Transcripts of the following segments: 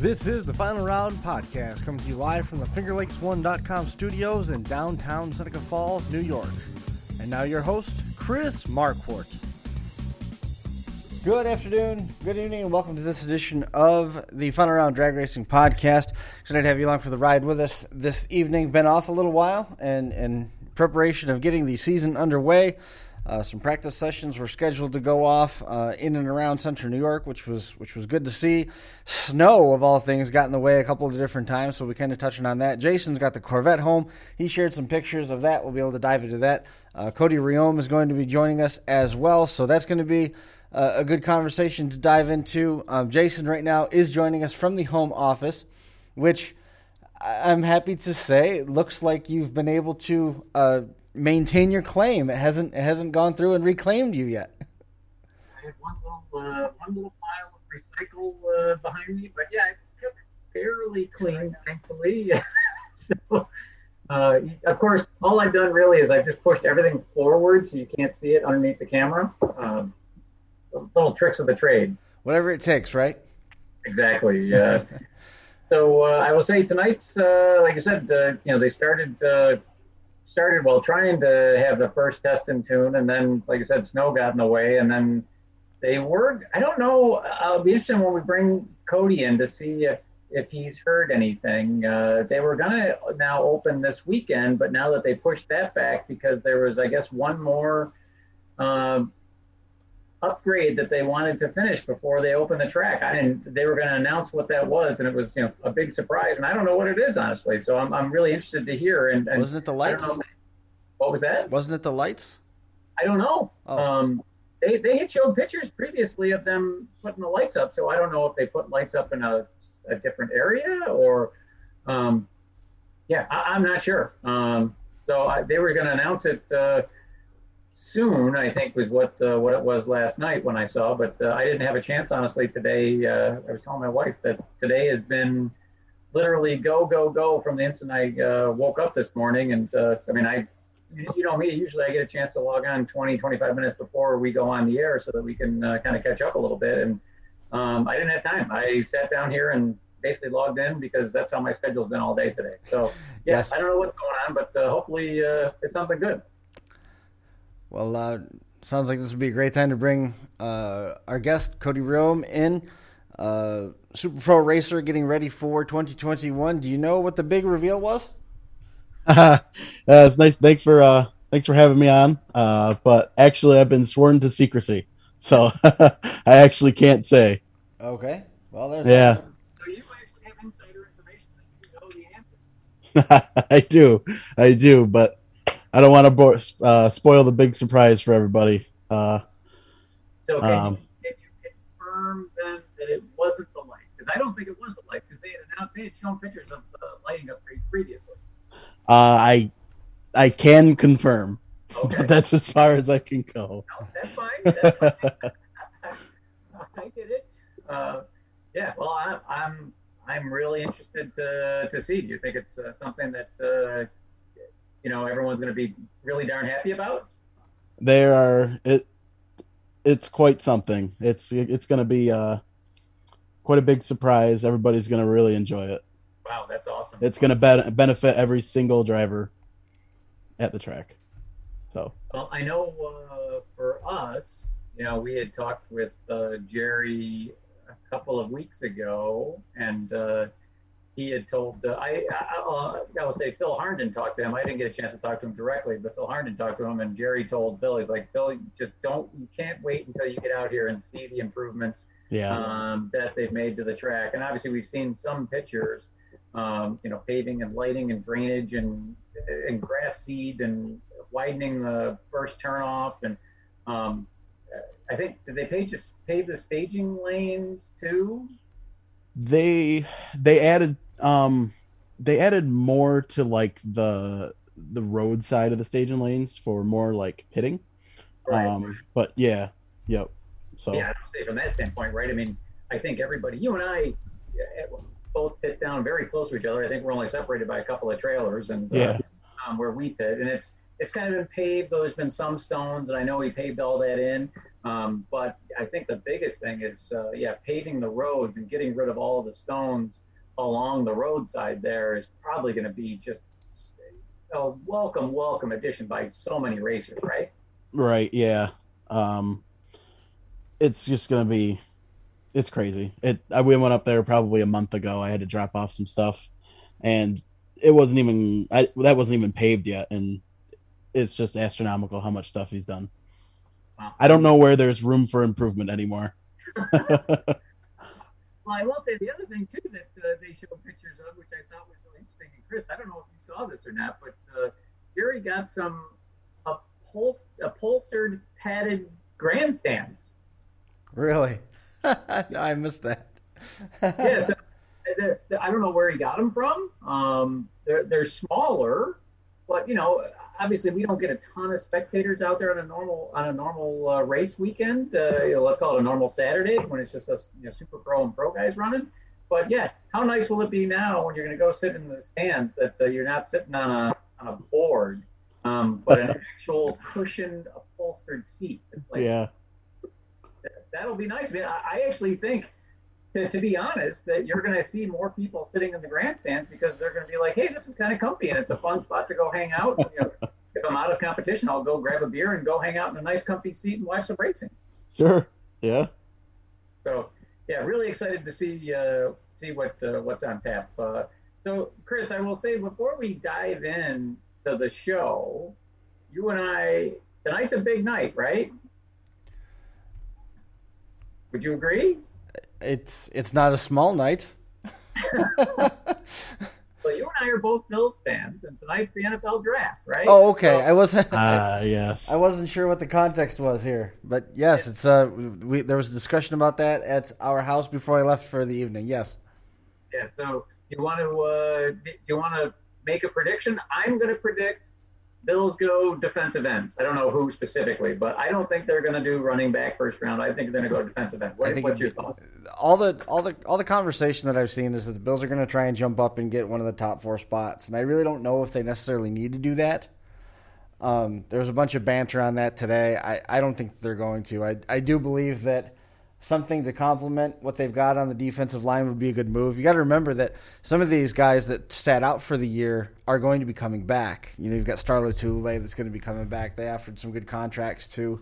This is the Final Round Podcast, coming to you live from the FingerLakes1.com studios in downtown Seneca Falls, New York. And now your host, Chris Marquardt. Good afternoon, good evening, and welcome to this edition of the Final Round Drag Racing Podcast. Excited to have you along for the ride with us this evening. Been off a little while, and in preparation of getting the season underway. Uh, some practice sessions were scheduled to go off uh, in and around Central New York, which was which was good to see. Snow of all things got in the way a couple of different times, so we kind of touching on that. Jason's got the Corvette home. He shared some pictures of that. We'll be able to dive into that. Uh, Cody Reome is going to be joining us as well, so that's going to be uh, a good conversation to dive into. Um, Jason right now is joining us from the home office, which I'm happy to say it looks like you've been able to uh, maintain your claim. It hasn't it hasn't gone through and reclaimed you yet. I have one little uh, one little pile of recycle uh, behind me, but yeah, I kept fairly clean, thankfully. so, uh, of course, all I've done really is I've just pushed everything forward so you can't see it underneath the camera. Um, little tricks of the trade. Whatever it takes, right? Exactly. Yeah. so uh, I will say tonight's, uh, like I said, uh, you know, they started uh, started well trying to have the first test in tune, and then, like I said, snow got in the way, and then they were. I don't know. I'll be interested when we bring Cody in to see if if he's heard anything. Uh, they were gonna now open this weekend, but now that they pushed that back because there was, I guess, one more. Uh, upgrade that they wanted to finish before they opened the track. I didn't. They were going to announce what that was, and it was you know a big surprise. And I don't know what it is honestly. So I'm I'm really interested to hear. And, and wasn't it the lights? What was that? Wasn't it the lights? I don't know. Oh. Um, they they had shown pictures previously of them putting the lights up. So I don't know if they put lights up in a a different area or. Um, yeah, I, am not sure. Um, so I, they were going to announce it. Uh, soon, I think was what uh, what it was last night when I saw. But uh, I didn't have a chance, honestly, today. Uh, I was telling my wife that today has been literally go go go from the instant I uh, woke up this morning. And uh, I mean, I you know me, usually I get a chance to log on 20 25 minutes before we go on the air so that we can uh, kind of catch up a little bit. And um, I didn't have time. I sat down here and basically logged in because that's how my schedule's been all day today. So yeah, yes. I don't know what's going on, but hopefully it's something good. Well, uh, sounds like this would be a great time to bring uh, our guest, Cody Reome, in. Uh, Super Pro Racer getting ready for 2021. Do you know what the big reveal was? uh, it's nice. Thanks for uh, thanks for having me on. Uh, but actually, I've been sworn to secrecy, so I actually can't say. Okay. Well, there's yeah. So you actually have insider information that you know the answer. I do, I do, but I don't want to bo- uh, spoil the big surprise for everybody. Uh, so can, um, you, can you confirm then that it wasn't the light? Because I don't think it was the light because they had announced they had shown pictures of the lighting upgrade previously. Uh, I I can confirm. Okay. But that's as far as I can go. No, that's fine. That's fine. I get it. Uh, yeah. Well, I, I'm I'm really interested to to see. Do you think it's uh, something that uh, you know everyone's going to be really darn happy about? There are it. It's quite something. It's it's going to be uh, quite a big surprise. Everybody's going to really enjoy it. Wow, that's awesome. It's going to be- benefit every single driver at the track. So. Well, I know uh, for us, you know, we had talked with uh, Jerry a couple of weeks ago, and uh, he had told uh, I, I uh, I will say Phil Harnden talked to him. I didn't get a chance to talk to him directly, but Phil Harnden talked to him, and Jerry told Phil, he's like, Phil, just don't, you can't wait until you get out here and see the improvements yeah. um, that they've made to the track. And obviously, we've seen some pictures, um, you know, paving and lighting and drainage and and grass seed and widening the first turnoff and um, I think did they pave just pave the staging lanes too? they they added um they added more to like the the road side of the staging lanes for more like pitting. Right. Um but yeah, yep. So yeah, I don't say from that standpoint, right? I mean, I think everybody, you and I, both pit down very close to each other. I think we're only separated by a couple of trailers, and uh, yeah, uh, um, where we pit, and it's it's kind of been paved. Though there's been some stones, and I know we paved all that in. Um, but I think the biggest thing is, uh, yeah, paving the roads and getting rid of all the stones along the roadside there is probably going to be just a welcome, welcome addition by so many racers, right? Right. Yeah. Um, it's just gonna be, it's crazy. It. I we went up there probably a month ago. I had to drop off some stuff, and it wasn't even. I that wasn't even paved yet, and it's just astronomical how much stuff he's done. Wow. I don't know where there's room for improvement anymore. Well, I will say the other thing too that uh, they show pictures of, which I thought was really interesting. And Chris, I don't know if you saw this or not, but uh, Gary got some upholst- upholstered padded grandstands. Really? I missed that. yeah, so, the, I don't know where he got them from. Um, they're they're smaller, but you know, obviously we don't get a ton of spectators out there on a normal on a normal uh, race weekend. Uh, you know, let's call it a normal Saturday when it's just us, you know, super pro and pro guys running. But yeah, how nice will it be now when you're going to go sit in the stands that uh, you're not sitting on a on a board, um, but an actual cushioned upholstered seat. It's like, yeah. that'll be nice. I, mean, I, I actually think, to, to be honest, that you're going to see more people sitting in the grandstands because they're going to be like, hey, this is kind of comfy and it's a fun spot to go hang out. You know, if I'm out of competition, I'll go grab a beer and go hang out in a nice comfy seat and watch some racing. Sure. Yeah. So yeah, really excited to see uh, see what uh, what's on tap. Uh, so Chris, I will say before we dive in to the show, you and I tonight's a big night, right? Would you agree? It's it's not a small night. Well, you and I are both Bills fans, and tonight's the NFL draft, right? Oh, okay. So- I wasn't. Ah, yes. I wasn't sure what the context was here, but yes, it's uh, we there was a discussion about that at our house before I left for the evening. Yes. Yeah. So you want to uh, you want to make a prediction? I'm going to predict Bills go defensive end. I don't know who specifically, but I don't think they're going to do running back first round. I think they're going to go defensive end. What, what's your thought? all the all the all the conversation that I've seen is that the Bills are going to try and jump up and get one of the top four spots, and I really don't know if they necessarily need to do that. Um, there was a bunch of banter on that today. I, I don't think they're going to. I I do believe that something to complement what they've got on the defensive line would be a good move. You got to remember that some of these guys that sat out for the year are going to be coming back. You know, you've got Star Lotulelei that's going to be coming back. They offered some good contracts to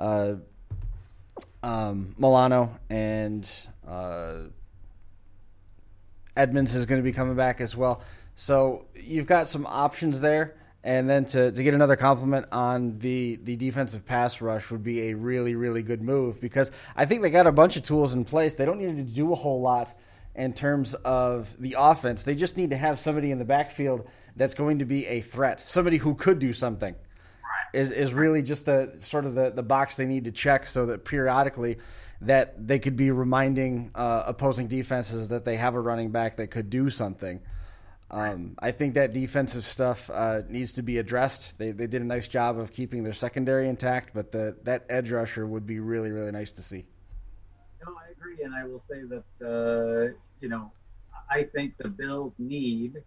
uh, um, Milano and uh, Edmunds is going to be coming back as well. So you've got some options there. And then to, to get another compliment on the, the defensive pass rush would be a really, really good move because I think they got a bunch of tools in place. They don't need to do a whole lot in terms of the offense. They just need to have somebody in the backfield that's going to be a threat, somebody who could do something. Is, is really just the sort of the, the box they need to check so that periodically that they could be reminding uh, opposing defenses that they have a running back that could do something. Um, I think that defensive stuff uh, needs to be addressed. They, they did a nice job of keeping their secondary intact, but the, that edge rusher would be really, really nice to see. No, I agree, and I will say that uh, you know I think the Bills need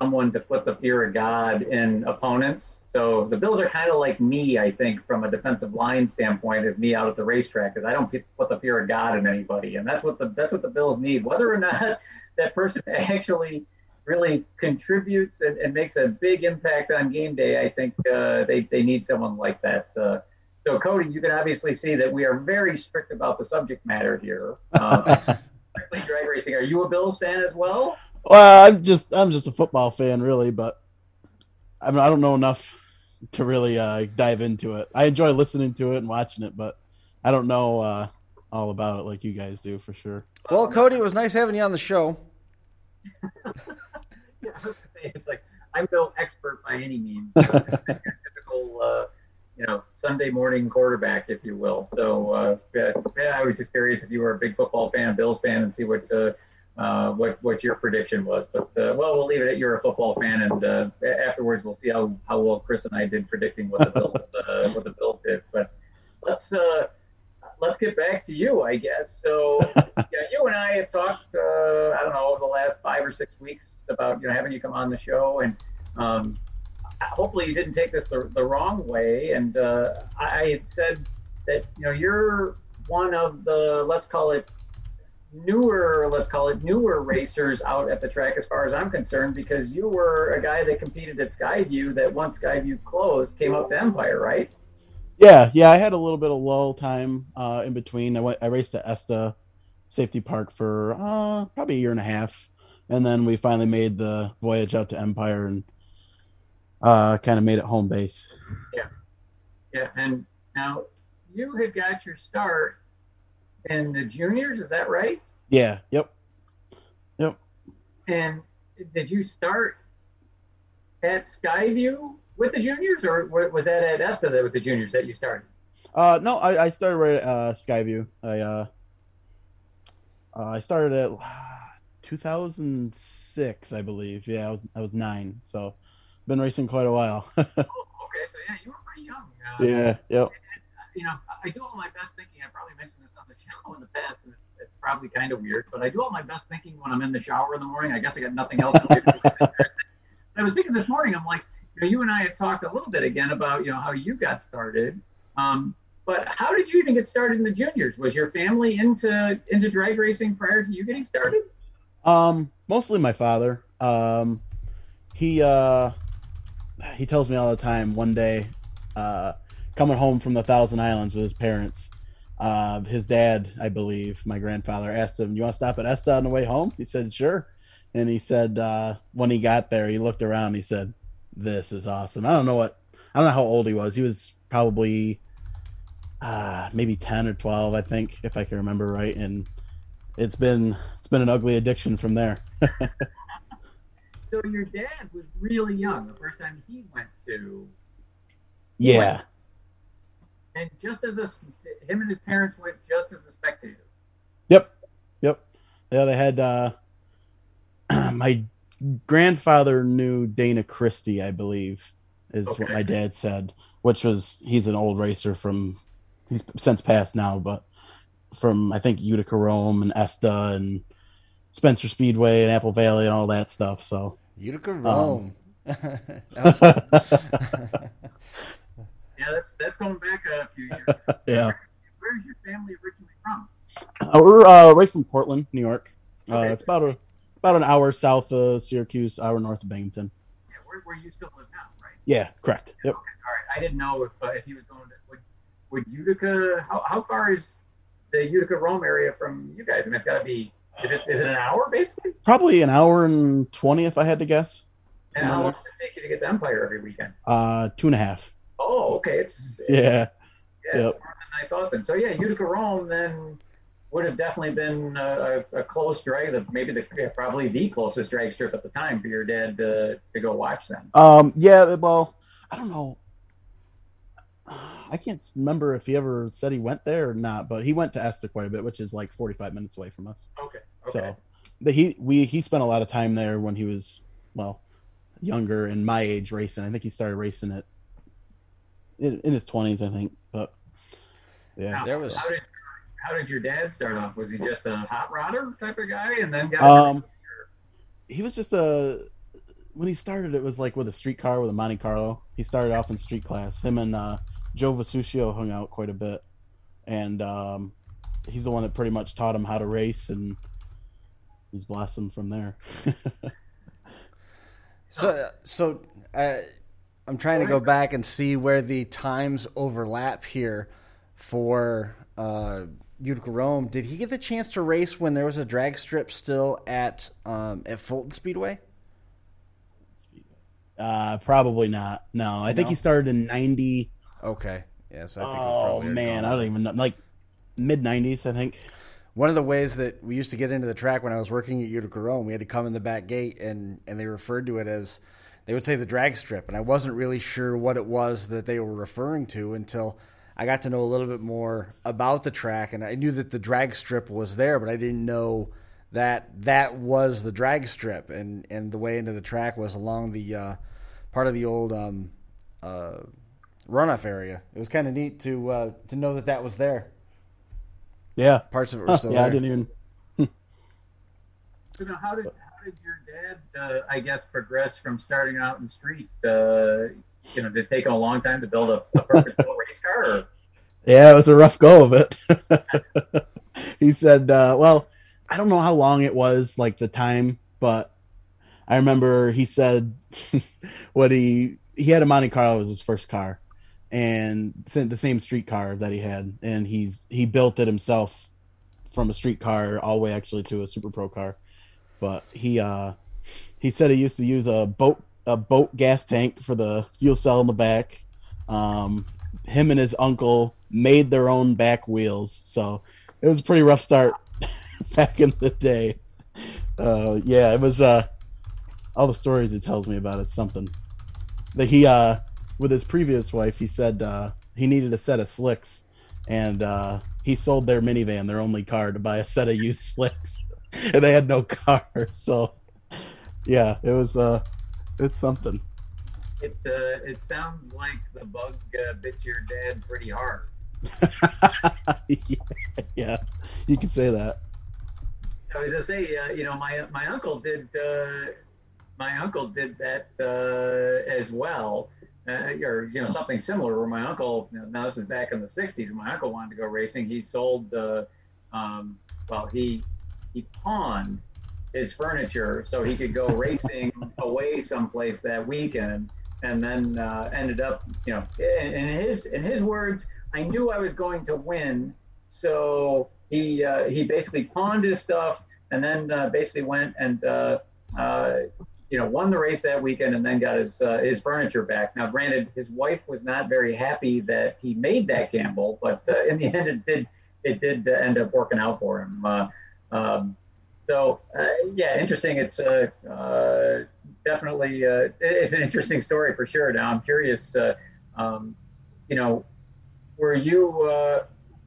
someone to put the fear of God in opponents. So the Bills are kind of like me, I think, from a defensive line standpoint, of me out at the racetrack, because I don't put the fear of God in anybody, and that's what the that's what the Bills need. Whether or not that person actually really contributes and, and makes a big impact on game day, I think uh, they they need someone like that. Uh, so Cody, you can obviously see that we are very strict about the subject matter here. Uh, drag racing. Are you a Bills fan as well? Well, I'm just I'm just a football fan, really, but I mean I don't know enough to really uh, dive into it. I enjoy listening to it and watching it, but I don't know uh, all about it like you guys do for sure. Well, Cody, it was nice having you on the show. Yeah, I was gonna say, it's like I'm no expert by any means. typical, uh, you know, Sunday morning quarterback, if you will. So uh, yeah, yeah, I was just curious if you were a big football fan, Bills fan, and see what uh, uh, what what your prediction was. But uh, well, we'll leave it at you're a football fan, and uh, afterwards we'll see how, how well Chris and I did predicting what the Bills uh, what the Bills did. But let's uh, let's get back to you, I guess. So yeah, you and I have talked. Uh, I don't know over the last five or six weeks about you know having you come on the show, and um, hopefully you didn't take this the, the wrong way. And uh, I, had said that you know you're one of the let's call it newer, let's call it newer racers out at the track as far as I'm concerned, because you were a guy that competed at Skyview that once Skyview closed came up to Empire, right? Yeah, yeah. I had a little bit of lull time uh, in between. I went, I raced at ESTA Safety Park for uh, probably a year and a half, and then we finally made the voyage out to Empire and uh, kind of made it home base. Yeah, yeah. And now you had got your start in the juniors, is that right? Yeah. Yep. Yep. And did you start at Skyview with the juniors, or was that at ESTA with the juniors that you started? Uh, no, I, I started right at uh, Skyview. I uh, uh, I started at 2006, I believe. Yeah, I was I was nine, so been racing quite a while. oh, okay, so yeah, you were pretty young. Uh, yeah. Yep. you know, I do all my best thinking. I probably mentioned this on the show in the past, and it's, it's probably kind of weird, but I do all my best thinking when I'm in the shower in the morning. I guess I got nothing else to do. I was thinking this morning, I'm like, you, know, you and I have talked a little bit again about you know how you got started. Um, but how did you even get started in the juniors? Was your family into into drag racing prior to you getting started? Um, mostly my father. Um, he uh, he tells me all the time. One day, uh, coming home from the Thousand Islands with his parents, uh, his dad, I believe, my grandfather, asked him, "You want to stop at ESTA on the way home?" He said, "Sure." And he said, uh, when he got there, he looked around. He said, "This is awesome." I don't know what, I don't know how old he was. He was probably uh, maybe ten or twelve, I think, if I can remember right. And it's been it's been an ugly addiction from there. so your dad was really young the first time he went to. Yeah. Went, and just as a him and his parents went just as a spectator. Yep. Yep. Yeah, they had uh my grandfather knew Dana Christie, I believe, is okay. what my dad said, which was he's an old racer from he's since passed now, but from I think Utica Rome and ESTA and Spencer Speedway and Apple Valley and all that stuff. So Utica Rome. Um, yeah, that's that's going back a few years. yeah. Where's your family originally from? Uh, we're uh, right from Cortland, New York. Okay. Uh, it's about a about an hour south of Syracuse, hour north of Binghamton. Yeah, where, where you still live now, right? Yeah, correct. Yep. Okay, all right. I didn't know if uh, if he was going to would, would Utica. How, how far is the Utica Rome area from you guys? I mean, it's got to be. Is it, is it an hour basically? Probably an hour and twenty, if I had to guess. And how long does it take you to get to Empire every weekend? Uh, two and a half. Oh, okay. It's, yeah. Yeah, yep. I thought then. So yeah, Utica Rome then would have definitely been a, a close drag, the, maybe the yeah, probably the closest drag strip at the time for your dad to, to go watch them. Um, yeah, well, I don't know. I can't remember if he ever said he went there or not, but he went to ESTA quite a bit, which is like 45 minutes away from us. Okay. okay. So, but he we he spent a lot of time there when he was well younger and my age racing. I think he started racing it in, in his 20s, I think. But yeah, now, there was. How did, how did your dad start off? Was he just a hot rodder type of guy, and then got? Um, he was just a. When he started, it was like with a street car with a Monte Carlo. He started off in street class. Him and uh, Joe Vasuccio hung out quite a bit, and um, he's the one that pretty much taught him how to race, and he's blossomed from there. so, so uh, I'm trying to go back and see where the times overlap here for uh, Utica Rome. Did he get the chance to race when there was a drag strip still at um, at Fulton Speedway? Uh, probably not. No, I no? think he started in '90. Okay. Yes. I think oh man, I don't even know. Like mid '90s, I think. One of the ways that we used to get into the track when I was working at Utica Rome, we had to come in the back gate, and and they referred to it as they would say the drag strip, and I wasn't really sure what it was that they were referring to until I got to know a little bit more about the track, and I knew that the drag strip was there, but I didn't know that that was the drag strip, and and the way into the track was along the uh, part of the old um, uh, runoff area. It was kind of neat to uh, to know that that was there. Yeah, parts of it were still yeah, there. I didn't even. so now, how did how did your dad, uh, I guess, progress from starting out in street? Uh, you know, did it take him a long time to build a, a purpose-built race car? Or? Yeah, it was a rough go of it. he said, uh, "Well, I don't know how long it was, like the time, but I remember he said what he he had a Monte Carlo was his first car, and sent the same street car that he had, and he's he built it himself from a street car all the way actually to a super pro car, but he uh he said he used to use a boat a boat gas tank for the fuel cell in the back. Um, him and his uncle made their own back wheels, so it was a pretty rough start back in the day. Uh, yeah, it was. Uh, all the stories he tells me about it something. That he, uh, with his previous wife, he said uh, he needed a set of slicks, and uh, he sold their minivan, their only car, to buy a set of used slicks, and they had no car. So, yeah, it was. Uh, it's something. It uh, it sounds like the bug uh, bit your dad pretty hard. yeah, yeah, you can say that. I was gonna say, uh, you know, my my uncle did uh, my uncle did that uh, as well, uh, or you know something similar. Where my uncle, you know, now this is back in the '60s, my uncle wanted to go racing. He sold, the um, well, he he pawned his furniture so he could go racing away someplace that weekend, and then uh, ended up, you know, in, in his in his words, I knew I was going to win, so he uh, he basically pawned his stuff and then uh, basically went and uh, uh, you know won the race that weekend and then got his uh, his furniture back. Now, granted, his wife was not very happy that he made that gamble, but uh, in the end, it did it did end up working out for him. Uh, um, so yeah, interesting. It's definitely it's an interesting story for sure. Now, I'm curious. Um, you know, were you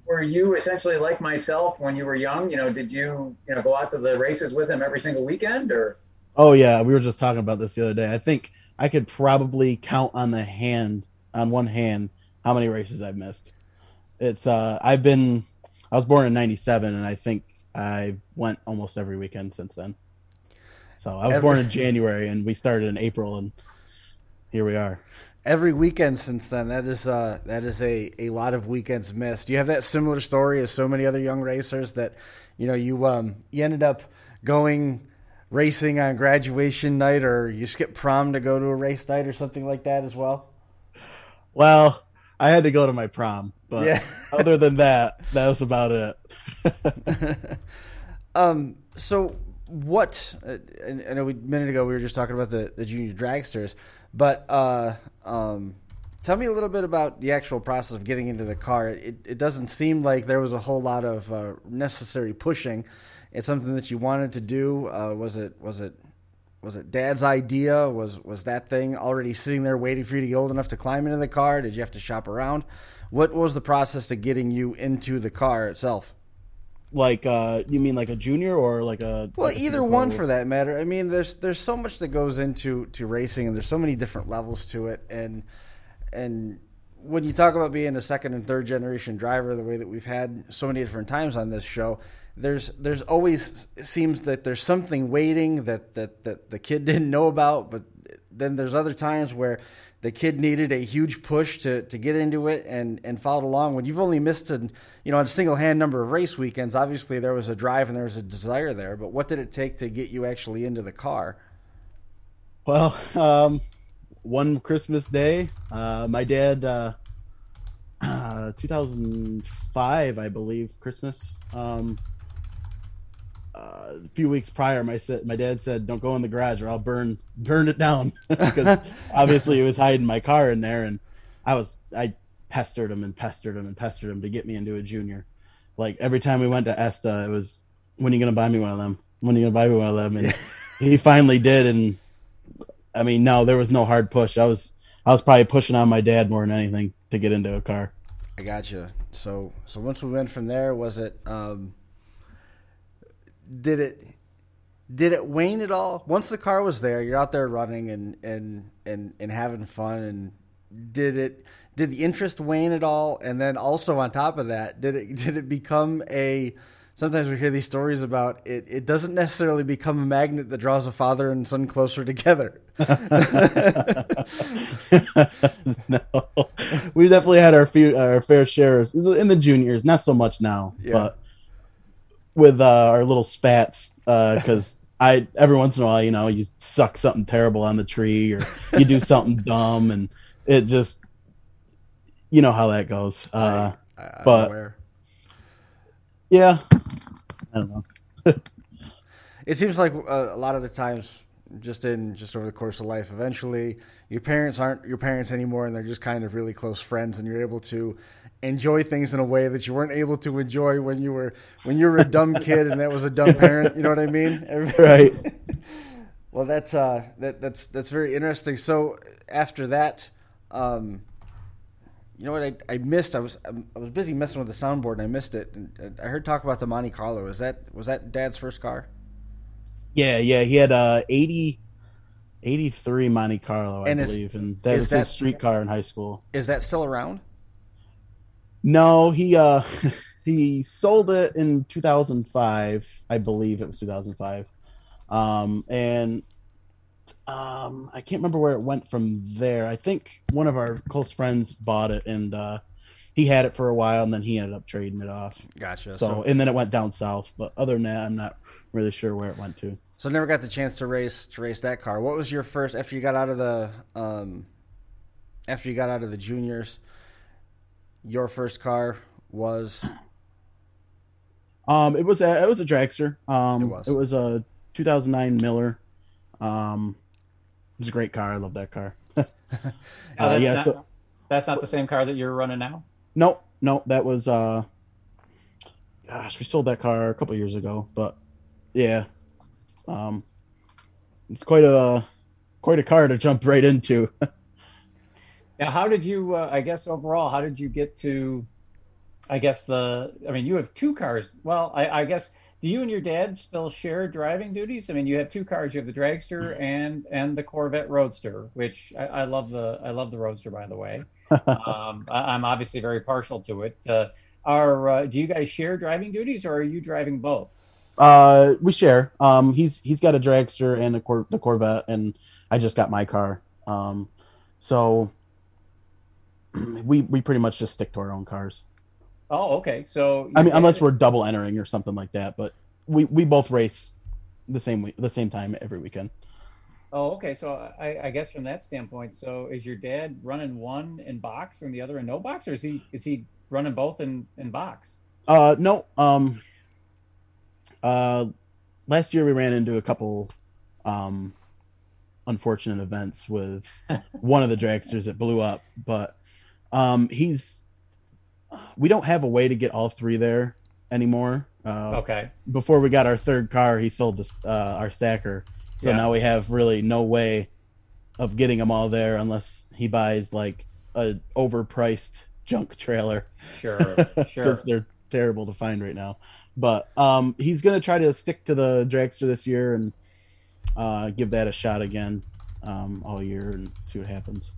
were you essentially like myself when you were young? You know, did you you know go out to the races with him every single weekend or? Oh yeah, we were just talking about this the other day. I think I could probably count on the hand on one hand how many races I've missed. It's uh I've been I was born in 97 and I think I went almost every weekend since then. So I was every... born in January and we started in April and here we are every weekend since then. That is uh, that is a, a lot of weekends missed. Do you have that similar story as so many other young racers that you know you um, you ended up going racing on graduation night, or you skip prom to go to a race night, or something like that as well? Well, I had to go to my prom, but yeah. other than that, that was about it. um. So what? Uh, I know we, a minute ago we were just talking about the the junior dragsters. But uh, um, tell me a little bit about the actual process of getting into the car. It, it doesn't seem like there was a whole lot of uh, necessary pushing. It's something that you wanted to do. Uh, was it? Was it? Was it Dad's idea? Was was that thing already sitting there waiting for you to get old enough to climb into the car? Did you have to shop around? What was the process to getting you into the car itself? like uh you mean like a junior or like a well like a either one for that matter i mean there's there's so much that goes into to racing and there's so many different levels to it and and when you talk about being a second and third generation driver the way that we've had so many different times on this show there's there's always seems that there's something waiting that that that the kid didn't know about but then there's other times where the kid needed a huge push to, to get into it and, and followed along. When you've only missed a you know a single hand number of race weekends, obviously there was a drive and there was a desire there. But what did it take to get you actually into the car? Well, um, one Christmas day, uh, my dad, uh, uh, 2005, I believe, Christmas. Um, uh, a few weeks prior, my my dad said, "Don't go in the garage, or I'll burn burn it down," because obviously he was hiding my car in there, and I was I pestered him and pestered him and pestered him to get me into a junior. Like every time we went to ESTA, it was, "When are you gonna buy me one of them? When are you gonna buy me one of them?" And he finally did, and I mean, no, there was no hard push. I was I was probably pushing on my dad more than anything to get into a car. I got you. So so once we went from there, was it? Um did it did it wane at all once the car was there you're out there running and and and, and having fun and did it did the interest wane at all and then also on top of that did it did it become a sometimes we hear these stories about it. It doesn't necessarily become a magnet that draws a father and son closer together. no, we definitely had our few, our fair shares in the juniors. Not so much now, yeah. but with uh, our little spats because. Uh, I every once in a while, you know, you suck something terrible on the tree or you do something dumb, and it just, you know how that goes. Uh, I, I, but aware. yeah, I don't know. it seems like uh, a lot of the times, just in just over the course of life, eventually your parents aren't your parents anymore, and they're just kind of really close friends, and you're able to enjoy things in a way that you weren't able to enjoy when you were when you were a dumb kid and that was a dumb parent. You know what I mean? Right. well, that's uh, that that's that's very interesting. So after that, um, you know what I, I missed? I was I was busy messing with the soundboard and I missed it. And I heard talk about the Monte Carlo. Is that was that Dad's first car? Yeah, yeah. He had uh 80, 83 Monte Carlo, I and believe, is, and that was that, his street car in high school. Is that still around? No, he uh he sold it in 2005. I believe it was 2005. Um and um I can't remember where it went from there. I think one of our close friends bought it and uh he had it for a while and then he ended up trading it off. Gotcha. So, so and then it went down south, but other than that I'm not really sure where it went to. So never got the chance to race to race that car. What was your first after you got out of the um after you got out of the juniors? Your first car was? Um, it was a it was a dragster. Um, it was. It was a 2009 Miller. Um, it was a great car. I love that car. uh, yeah, not, so, that's not the same car that you're running now. No, no, that was. uh Gosh, we sold that car a couple years ago, but yeah, um, it's quite a quite a car to jump right into. Now, how did you? Uh, I guess overall, how did you get to? I guess the. I mean, you have two cars. Well, I, I guess do you and your dad still share driving duties? I mean, you have two cars. You have the dragster and and the Corvette Roadster, which I, I love the I love the Roadster by the way. um, I, am obviously very partial to it. Uh, are uh, do you guys share driving duties, or are you driving both? Uh, we share. Um, he's he's got a dragster and the Cor- the Corvette, and I just got my car. Um, so we we pretty much just stick to our own cars. Oh, okay. So I mean, unless we're double entering or something like that, but we we both race the same week, the same time every weekend. Oh, okay. So I, I guess from that standpoint, so is your dad running one in box and the other in no box, or is he is he running both in in box? Uh, no. Um, uh, last year we ran into a couple, um, unfortunate events with one of the dragsters that blew up, but um, he's we don't have a way to get all three there anymore. Uh, okay. Before we got our third car, he sold this, uh, our stacker, so yeah. now we have really no way of getting them all there unless he buys like a overpriced junk trailer. Sure, sure. Because they're terrible to find right now. But um, he's gonna try to stick to the dragster this year and uh, give that a shot again um, all year and see what happens.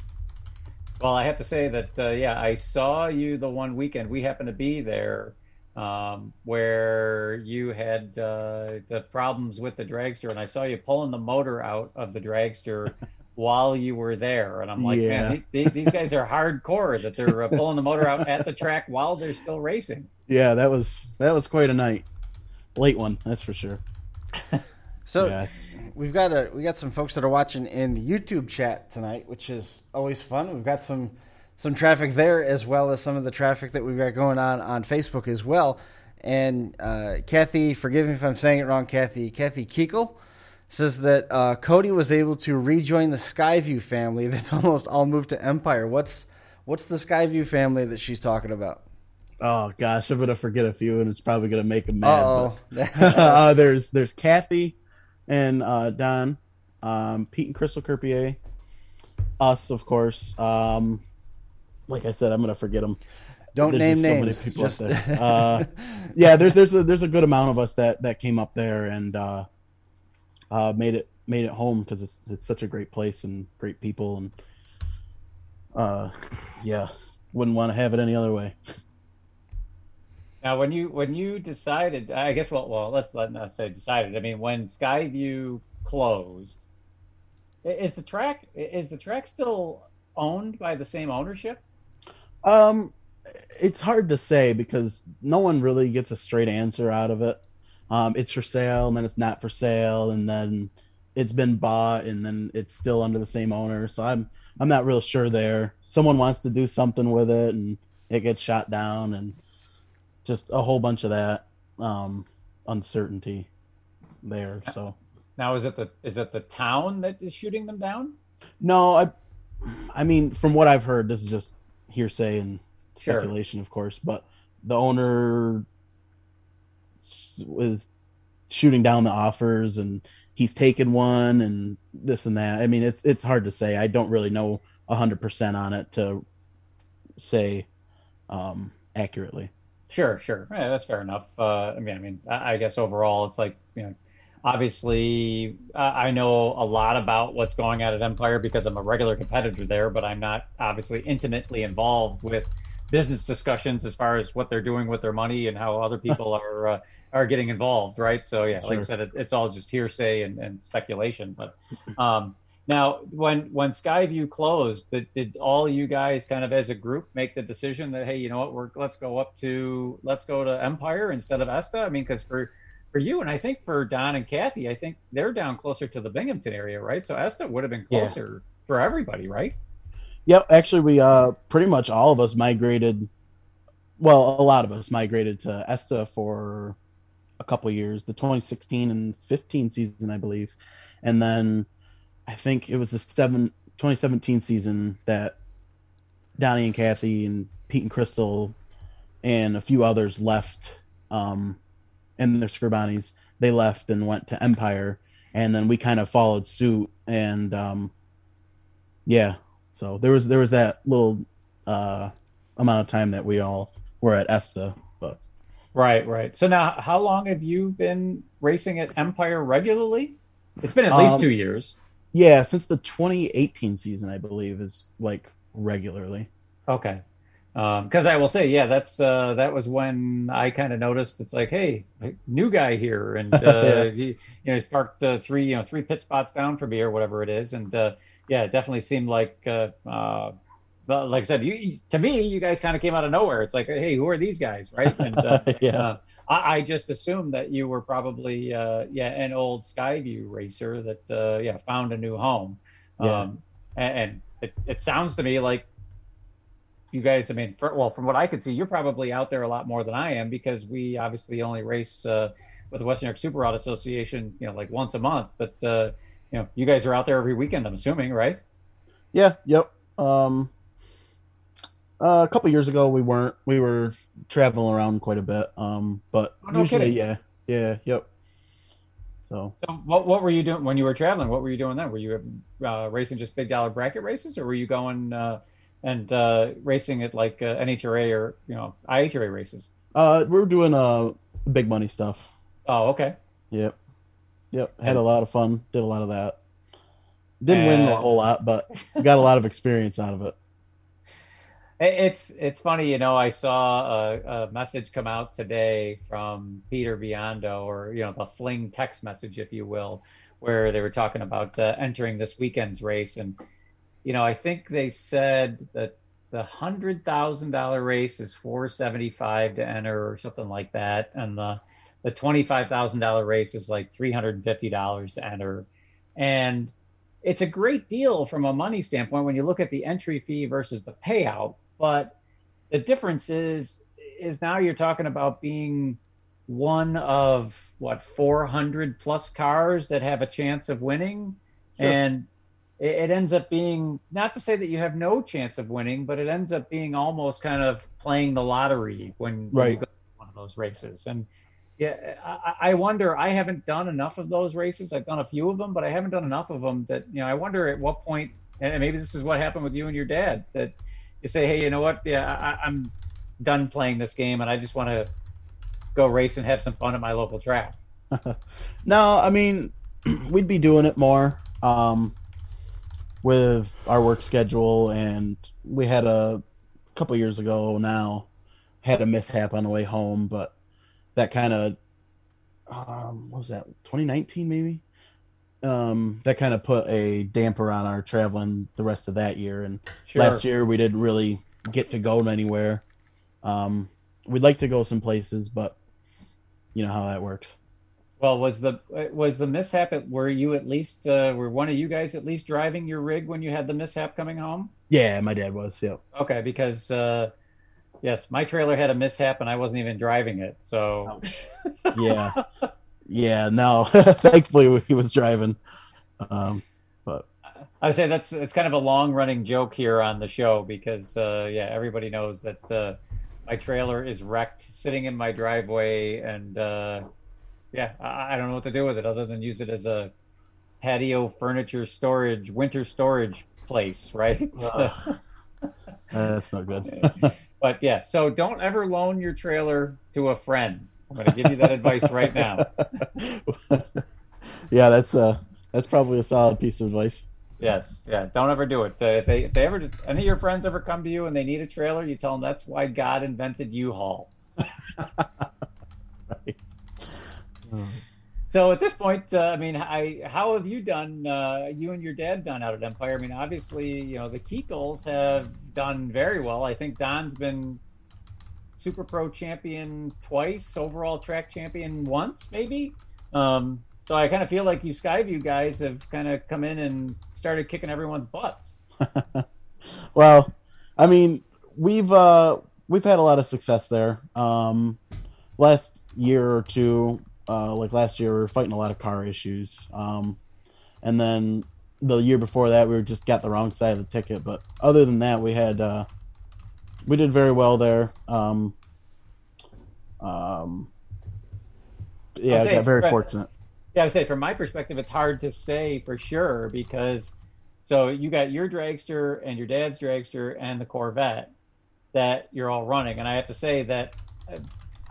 Well, I have to say that uh, yeah, I saw you the one weekend we happened to be there, um, where you had uh, the problems with the dragster, and I saw you pulling the motor out of the dragster while you were there, and I'm like, yeah. man, these, these guys are hardcore that they're uh, pulling the motor out at the track while they're still racing. Yeah, that was that was quite a night, late one, that's for sure. so. Yeah we've got a we got some folks that are watching in the YouTube chat tonight, which is always fun. We've got some some traffic there as well as some of the traffic that we've got going on on Facebook as well. And uh, Kathy, forgive me if I'm saying it wrong, Kathy. Kathy Keekle says that uh, Cody was able to rejoin the Skyview family. That's almost all moved to Empire. What's what's the Skyview family that she's talking about? Oh gosh, I'm gonna forget a few, and it's probably gonna make them mad. uh, there's there's Kathy, and uh, Don, um, Pete and Crystal Kerpier, us, of course. Um, like I said, I'm gonna forget them. Don't there's name names. So just... uh, yeah, there's there's a there's a good amount of us that that came up there and uh, uh, made it made it home because it's it's such a great place and great people and uh, yeah, wouldn't want to have it any other way. Now, when you when you decided, I guess well, well, let's let not say decided. I mean, when Skyview closed, is the track is the track still owned by the same ownership? Um, it's hard to say because no one really gets a straight answer out of it. Um, it's for sale, and then it's not for sale, and then it's been bought, and then it's still under the same owner. So I'm I'm not real sure there. Someone wants to do something with it, and it gets shot down, and just a whole bunch of that um, uncertainty there. So now is it the is it the town that is shooting them down? No, I I mean from what I've heard, this is just hearsay and speculation, sure. of course, but the owner was shooting down the offers and he's taken one and this and that. I mean, it's it's hard to say. I don't really know hundred percent on it to say um, accurately. Sure, sure. Yeah, that's fair enough. Uh, I mean, I mean, I guess overall, it's like you know, obviously, I know a lot about what's going on at Empire because I'm a regular competitor there, but I'm not obviously intimately involved with business discussions as far as what they're doing with their money and how other people are uh, are getting involved, right? So yeah, sure. like I said, it, it's all just hearsay and, and speculation. But um, now, when when Skyview closed, did, did all you guys kind of as a group make the decision that hey, you know what, we're let's go up to let's go to Empire instead of ESTA? I mean, because for for you and I think for Don and Kathy, I think they're down closer to the Binghamton area, right? So ESTA would have been closer yeah. for everybody, right? Yep, actually, we uh pretty much all of us migrated. Well, a lot of us migrated to ESTA for a couple years, the 2016 and 15 season, I believe, and then I think it was the seven, 2017 season that Donnie and Kathy and Pete and Crystal and a few others left um, and their Scribanis. They left and went to Empire, and then we kind of followed suit. And um, yeah, so there was there was that little uh, amount of time that we all were at ESTA, but right, right. So now, how long have you been racing at Empire regularly? It's been at least um, two years. Yeah, since the 2018 season, I believe, is like regularly. Okay. Because um, I will say, yeah, that's uh, that was when I kind of noticed it's like, hey, new guy here, and uh, he, you know, he's parked uh, three, you know, three pit spots down from me or whatever it is, and uh, yeah, it definitely seemed like, uh, uh, like I said, you, to me, you guys kind of came out of nowhere. It's like, hey, who are these guys, right? And yeah. I, I, just assumed that you were probably uh, yeah an old Skyview racer that uh, yeah found a new home. Yeah. Um, and, and it, it sounds to me like you guys. I mean, for, well, from what I could see, you're probably out there a lot more than I am because we obviously only race uh, with the Western York Super Rod Association, you know, like once a month. But uh, you know, you guys are out there every weekend. I'm assuming, right? Yeah. Yep. Um, uh, a couple years ago, we weren't. We were traveling around quite a bit. Um, but oh, no usually, kidding. yeah, yeah, yep. So, so what what were you doing when you were traveling? What were you doing then? Were you uh, racing just big dollar bracket races, or were you going uh, and uh, racing at like uh, NHRA or you know IHRA races? Uh, we were doing uh big money stuff. Oh, okay. Yep, yep. Had a lot of fun. Did a lot of that. Didn't win a whole lot, but got a lot of experience out of it. It's it's funny, you know. I saw a, a, message come out today from Peter Biondo, or you know, the Fling text message, if you will, where they were talking about uh, entering this weekend's race, and you know, I think they said that the hundred thousand dollar race is four seventy five to enter, or something like that, and the the twenty five thousand dollar race is like three hundred and fifty dollars to enter, and it's a great deal from a money standpoint when you look at the entry fee versus the payout but the difference is is now you're talking about being one of what 400 plus cars that have a chance of winning sure. and it, ends up being not to say that you have no chance of winning but it ends up being almost kind of playing the lottery when, right. when you go to one of those races and yeah I, I wonder i haven't done enough of those races i've done a few of them but i haven't done enough of them that you know i wonder at what point and maybe this is what happened with you and your dad that you say, hey, you know what? Yeah, I, I'm done playing this game, and I just want to go race and have some fun at my local track. no, I mean, we'd be doing it more um, with our work schedule, and we had a couple years ago now. had a mishap on the way home, but that kind of um, what was that 2019 maybe um, that kind of put a damper on our traveling the rest of that year. And sure. last year we didn't really get to go anywhere. Um, we'd like to go some places, but you know how that works. Well, was the was the mishap? At, were you at least uh, were one of you guys at least driving your rig when you had the mishap coming home? Yeah, my dad was. Yeah. Okay, because uh, yes, my trailer had a mishap and I wasn't even driving it. So. yeah. Yeah. No. Thankfully, he was driving. Um, but I would say that's it's kind of a long running joke here on the show because uh, yeah, everybody knows that uh, my trailer is wrecked, sitting in my driveway, and uh, yeah, I, I, don't know what to do with it other than use it as a patio furniture storage, winter storage place, right? That's not good. but yeah, so don't ever loan your trailer to a friend. I'm going to give you that advice right now. yeah, that's uh that's probably a solid piece of advice. Yes, yeah. Don't ever do it. Uh, if they if they ever any of your friends ever come to you and they need a trailer, you tell them that's why God invented U-Haul. right. So at this point, uh, I mean, I, how have you done? Uh, you and your dad done out at Empire? I mean, obviously, you know, the Keekles have done very well. I think Don's been Super Pro champion twice, overall track champion once, maybe. Um, so I kind of feel like you Skyview guys have kind of come in and started kicking everyone's butts. well, I mean, we've uh, we've had a lot of success there. Um, last year or two, uh, like last year, we were fighting a lot of car issues. Um, and then the year before that, we just got the wrong side of the ticket. But other than that, we had uh, we did very well there. Um, um, yeah, I got very fortunate. Yeah, I say from my perspective, it's hard to say for sure because so you got your dragster and your dad's dragster and the Corvette that you're all running, and I have to say that uh,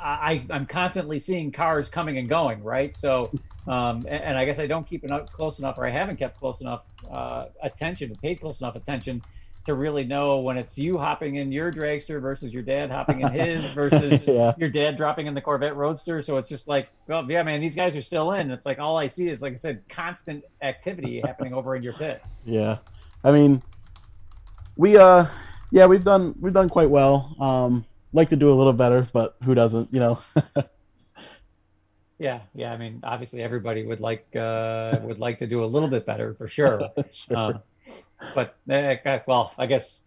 I, I'm constantly seeing cars coming and going, right? So, um, and, and, I guess I don't keep enough close enough, or I haven't kept close enough uh, attention, paid close enough attention to really know when it's you hopping in your dragster versus your dad hopping in his versus yeah. your dad dropping in the Corvette Roadster. So it's just like, well, yeah, man, these guys are still in. It's like all I see is, like I said, constant activity happening over in your pit. Yeah, I mean, we uh, yeah, we've done we've done quite well. Um, like to do a little better, but who doesn't, you know? yeah, yeah. I mean, obviously, everybody would like uh, would like to do a little bit better for sure. sure. Uh, but uh, well, I guess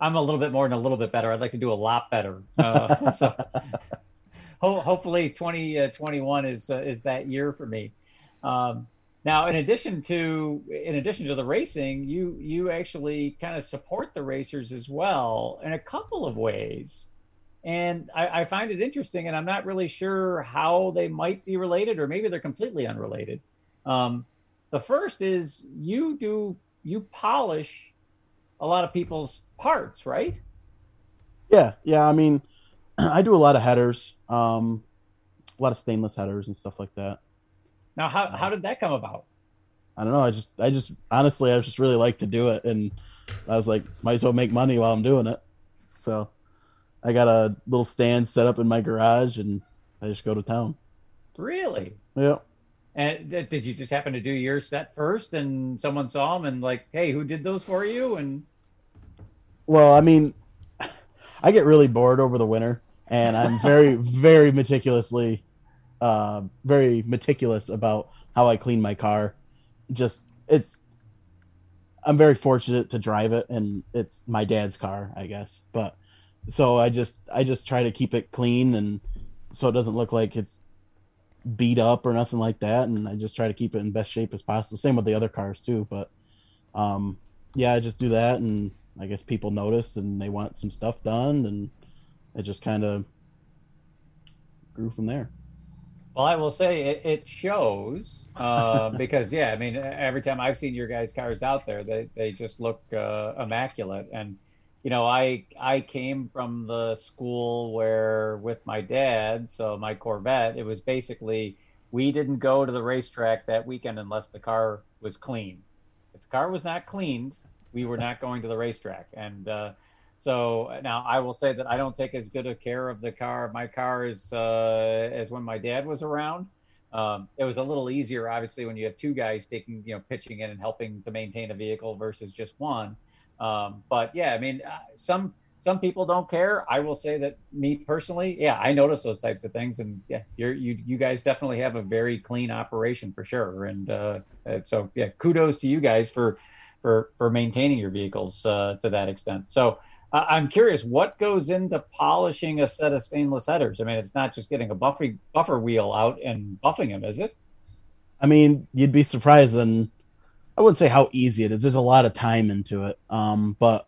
I'm a little bit more and a little bit better. I'd like to do a lot better. Uh, so ho- hopefully, 2021 20, is uh, is that year for me. Um, now, in addition to in addition to the racing, you you actually kind of support the racers as well in a couple of ways. And I, I, find it interesting, and I'm not really sure how they might be related, or maybe they're completely unrelated. Um, the first is you do you polish a lot of people's parts, right? Yeah, yeah. I mean, I do a lot of headers, um, a lot of stainless headers and stuff like that. Now, how how did that come about? I don't know. I just, I just, honestly, I just really like to do it, and I was like, might as well make money while I'm doing it. So I got a little stand set up in my garage, and I just go to town. Really? Yeah. And did you just happen to do your set first, and someone saw them and like, hey, who did those for you? And well, I mean, I get really bored over the winter, and I'm very, very meticulously, uh, very meticulous about how I clean my car. Just it's I'm very fortunate to drive it, and it's my dad's car, I guess. But so I just I just try to keep it clean and so it doesn't look like it's beat up or nothing like that and I just try to keep it in best shape as possible. Same with the other cars too, but um yeah, I just do that and I guess people notice and they want some stuff done and it just kind of grew from there. Well, I will say it, it shows uh, because yeah, I mean every time I've seen your guys' cars out there, they they just look uh, immaculate and you know, I I came from the school where with my dad, so my Corvette, it was basically we didn't go to the racetrack that weekend unless the car was clean. If the car was not cleaned, we were not going to the racetrack. And uh, So now I will say that I don't take as good a care of the car. My car is uh, as when my dad was around. Um, it was a little easier, obviously, when you have two guys taking, you know, pitching in and helping to maintain a vehicle versus just one. Um, but yeah, I mean, uh, some some people don't care. I will say that me personally, yeah, I notice those types of things, and yeah, you're, you you guys definitely have a very clean operation for sure. And uh, uh so yeah, kudos to you guys for for for maintaining your vehicles uh, to that extent. So uh, I'm curious, what goes into polishing a set of stainless headers? I mean, it's not just getting a buffer buffer wheel out and buffing them, is it? I mean, you'd be surprised, and I wouldn't say how easy it is. There's a lot of time into it, um, but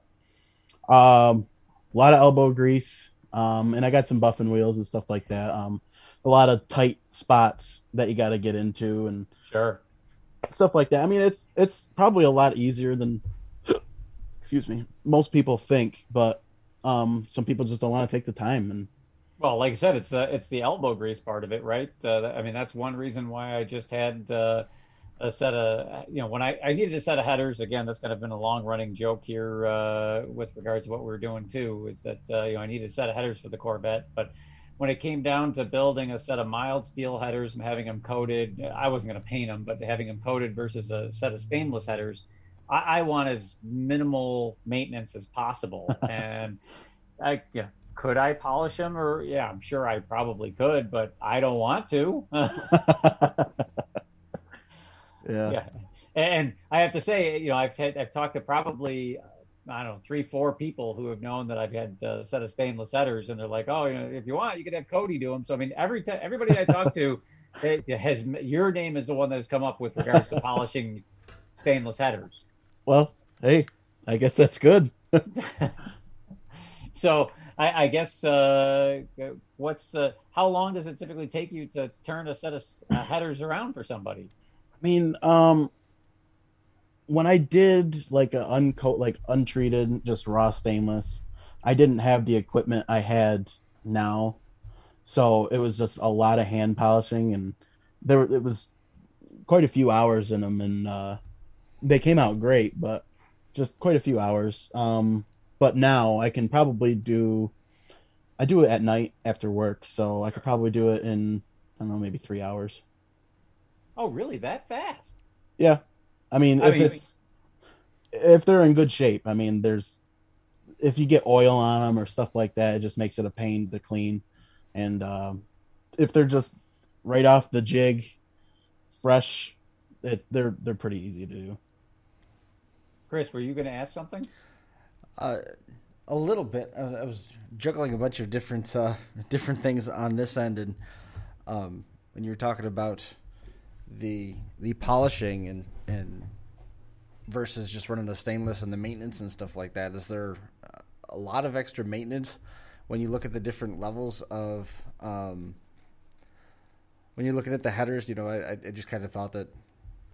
um, a lot of elbow grease, um, and I got some buffing wheels and stuff like that. Um, a lot of tight spots that you got to get into, and sure stuff like that. I mean, it's it's probably a lot easier than excuse me, most people think, but um, some people just don't want to take the time. And well, like I said, it's the it's the elbow grease part of it, right? Uh, I mean, that's one reason why I just had uh, a set of you know when I, I needed a set of headers. Again, that's kind of been a long running joke here uh, with regards to what we're doing too. Is that uh, you know I needed a set of headers for the Corvette, but when it came down to building a set of mild steel headers and having them coated, I wasn't going to paint them, but having them coated versus a set of stainless headers I, I want as minimal maintenance as possible. and I, yeah, could I polish them? Or yeah, I'm sure I probably could, but I don't want to. yeah. Yeah. And I have to say, you know, I've t- I've talked to probably I don't know three, four people who have known that I've had a set of stainless headers, and they're like, "Oh, you know, if you want, you could have Cody do them." So I mean, every t- everybody I talk to it has your name is the one that has come up with regards to polishing stainless headers. Well, hey, I guess that's good. so I, I guess uh, what's the how long does it typically take you to turn a set of uh, headers around for somebody? I mean, um, when I did like a uncoat, like untreated, just raw stainless, I didn't have the equipment I had now, so it was just a lot of hand polishing, and there it was quite a few hours in them, and uh, they came out great, but just quite a few hours. Um, but now I can probably do. I do it at night after work, so I could probably do it in I don't know maybe three hours. Oh, really? That fast? Yeah, I mean I if mean, it's if they're in good shape. I mean, there's if you get oil on them or stuff like that, it just makes it a pain to clean. And um, if they're just right off the jig, fresh, it, they're they're pretty easy to do. Chris, were you going to ask something? Uh, a little bit. I, I was juggling a bunch of different uh, different things on this end, and um, when you were talking about the the polishing and and versus just running the stainless and the maintenance and stuff like that, is there a lot of extra maintenance when you look at the different levels of um, when you're looking at the headers? You know, I, I just kind of thought that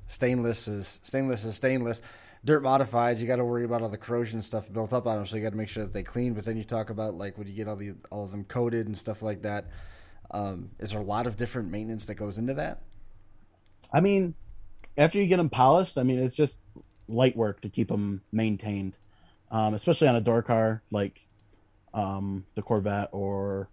stainless is stainless is stainless dirt modifieds, you got to worry about all the corrosion stuff built up on them, so you got to make sure that they clean. But then you talk about like when you get all the all of them coated and stuff like that. Um, is there a lot of different maintenance that goes into that? I mean, after you get them polished, I mean it's just light work to keep them maintained, um, especially on a door car like um, the Corvette or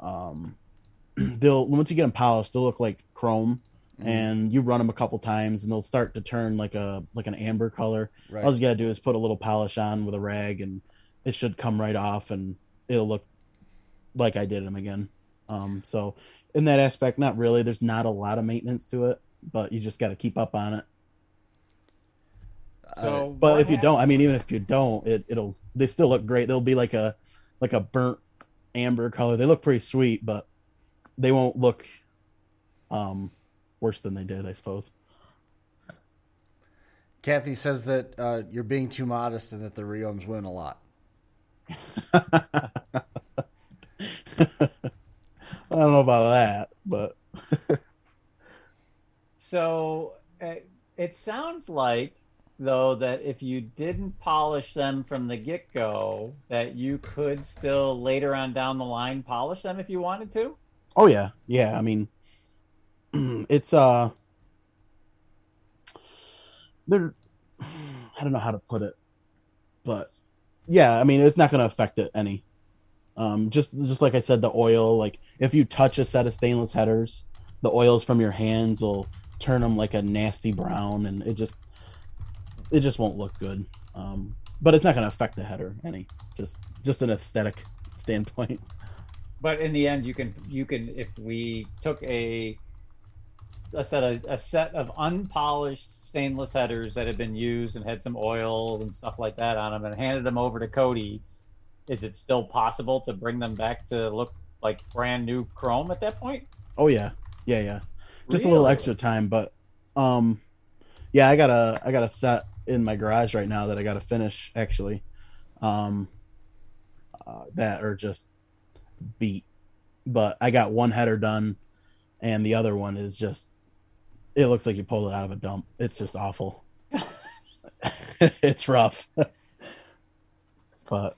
um, they'll once you get them polished, they'll look like chrome mm-hmm. and you run them a couple times and they'll start to turn like a like an amber color. Right. All you gotta do is put a little polish on with a rag and it should come right off and it'll look like I did them again. Um, so in that aspect, not really. There's not a lot of maintenance to it, but you just got to keep up on it. So, but if you don't, I mean, even if you don't, it it'll they still look great. They'll be like a like a burnt amber color. They look pretty sweet, but they won't look um worse than they did, I suppose. Kathy says that uh, you're being too modest and that the Reomes win a lot. I don't know about that, but so uh, it sounds like though that if you didn't polish them from the get go, that you could still later on down the line polish them if you wanted to. Oh yeah, yeah. I mean, it's uh they're I don't know how to put it, but yeah, I mean, it's not going to affect it any. Um, just just like I said, the oil. Like if you touch a set of stainless headers, the oils from your hands will turn them like a nasty brown, and it just it just won't look good. Um, but it's not going to affect the header any. Just just an aesthetic standpoint. But in the end, you can you can if we took a a set of, a set of unpolished stainless headers that had been used and had some oil and stuff like that on them and handed them over to Cody, is it still possible to bring them back to look like brand new chrome at that point? Oh yeah, yeah, yeah. Just really? a little extra time, but um, yeah, I got a I got a set in my garage right now that I got to finish actually, um, uh, that are just beat. But I got one header done, and the other one is just it looks like you pulled it out of a dump. It's just awful. it's rough. but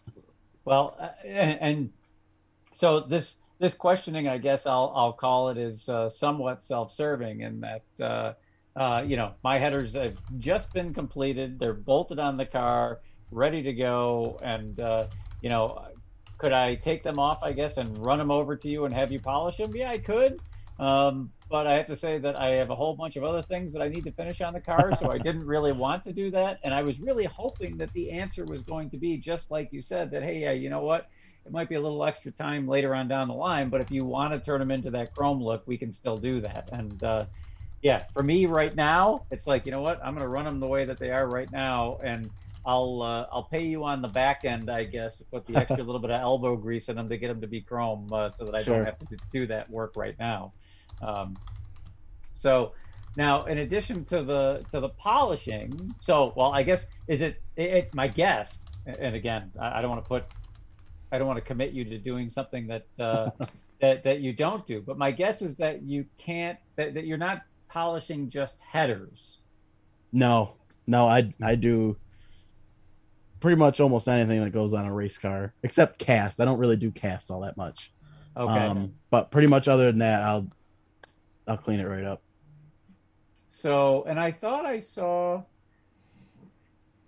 well, uh, and, and, so this this questioning, I guess I'll I'll call it is uh, somewhat self-serving in that uh, uh, you know my headers have just been completed. They're bolted on the car, ready to go, and uh, you know could I take them off, I guess, and run them over to you and have you polish them? Yeah, I could. Um, but I have to say that I have a whole bunch of other things that I need to finish on the car, so I didn't really want to do that. And I was really hoping that the answer was going to be just like you said that, hey, yeah, you know what? It might be a little extra time later on down the line, but if you want to turn them into that chrome look, we can still do that. And uh, yeah, for me right now, it's like you know what? I'm going to run them the way that they are right now, and I'll uh, I'll pay you on the back end, I guess, to put the extra little bit of elbow grease in them to get them to be chrome, uh, so that I sure. don't have to do that work right now. Um, so now, in addition to the to the polishing, so well, I guess is it, it, it my guess, and again, I, I, don't want to put, I don't want to commit you to doing something that uh, that that you don't do, but my guess is that you can't that, that you're not polishing just headers. No, no, I I do pretty much almost anything that goes on a race car except cast. I don't really do cast all that much. Okay. Um, but pretty much other than that, I'll I'll clean it right up. So, and I thought I saw.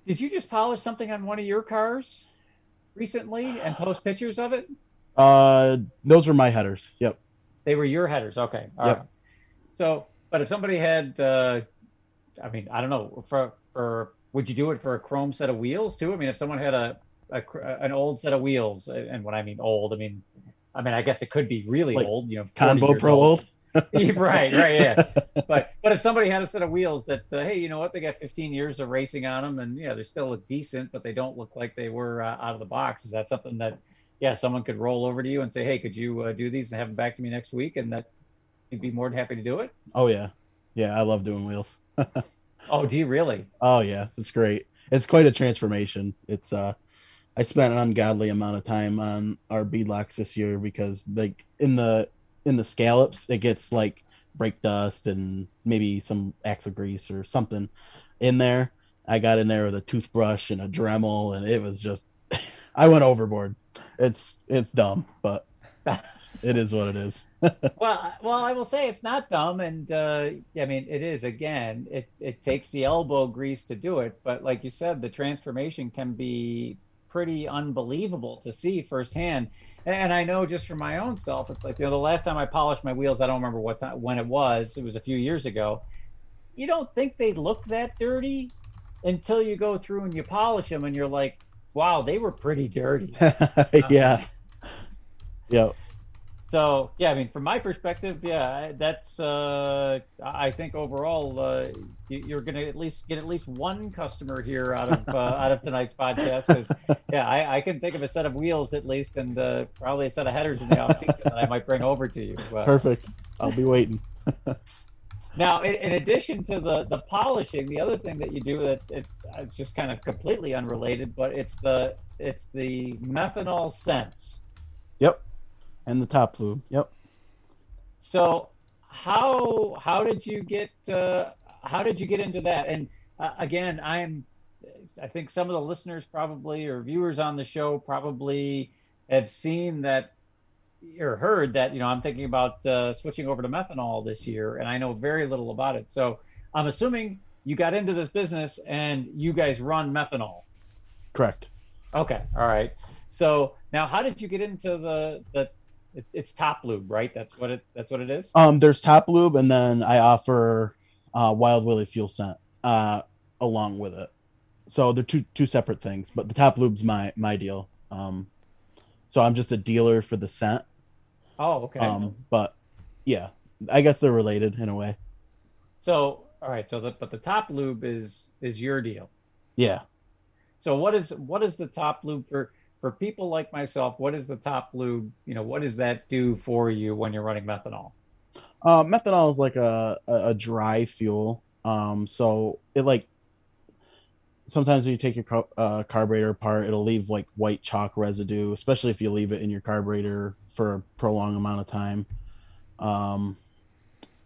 Did you just polish something on one of your cars recently and post pictures of it? Uh, those were my headers. Yep. They were your headers. Okay. All yep. right. So, but if somebody had, uh, I mean, I don't know, for for would you do it for a chrome set of wheels too? I mean, if someone had a, a an old set of wheels, and when I mean old, I mean, I mean, I guess it could be really like old. You know, Convo Pro old. old. right, right, yeah. But but if somebody had a set of wheels that, uh, hey, you know what, they got 15 years of racing on them, and yeah, they still look decent, but they don't look like they were uh, out of the box. Is that something that, yeah, someone could roll over to you and say, hey, could you uh, do these and have them back to me next week, and that you'd be more than happy to do it? Oh yeah, yeah, I love doing wheels. oh, do you really? Oh yeah, it's great. It's quite a transformation. It's uh, I spent an ungodly amount of time on our beadlocks this year because like in the in the scallops, it gets like brake dust and maybe some axle grease or something in there. I got in there with a toothbrush and a Dremel, and it was just I went overboard. It's it's dumb, but it is what it is. well, well, I will say it's not dumb, and uh, I mean it is. Again, it it takes the elbow grease to do it, but like you said, the transformation can be pretty unbelievable to see firsthand and I know just for my own self, it's like you know the last time I polished my wheels, I don't remember what time when it was. It was a few years ago. You don't think they look that dirty until you go through and you polish them, and you're like, wow, they were pretty dirty. yeah. Uh, yeah. So yeah, I mean, from my perspective, yeah, that's uh, I think overall uh, you're going to at least get at least one customer here out of uh, out of tonight's podcast. Cause, yeah, I, I, can think of a set of wheels at least, and uh, probably a set of headers in the off season that I might bring over to you. Perfect. I'll be waiting. now, in, in, addition to the the polishing, the other thing that you do that it, it's just kind of completely unrelated, but it's the it's the methanol scent. Yep and the top lube. Yep. So how how did you get uh, how did you get into that? And uh, again, I'm I think some of the listeners probably or viewers on the show probably have seen that or heard that you know I'm thinking about uh, switching over to methanol this year, and I know very little about it. So I'm assuming you got into this business and you guys run methanol. Correct. Okay, all right. So now, how did you get into the the? It's top lube, right? That's what it. That's what it is. Um, there's top lube, and then I offer uh, Wild Willie fuel scent uh, along with it. So they're two two separate things, but the top lube's my my deal. Um, so I'm just a dealer for the scent. Oh, okay. Um, but yeah, I guess they're related in a way. So all right, so the but the top lube is is your deal. Yeah. So what is what is the top lube for for people like myself? What is the top lube? You know, what does that do for you when you're running methanol? Uh, methanol is like a, a, a dry fuel. Um, so it like sometimes when you take your car- uh, carburetor apart, it'll leave like white chalk residue, especially if you leave it in your carburetor for a prolonged amount of time. Um,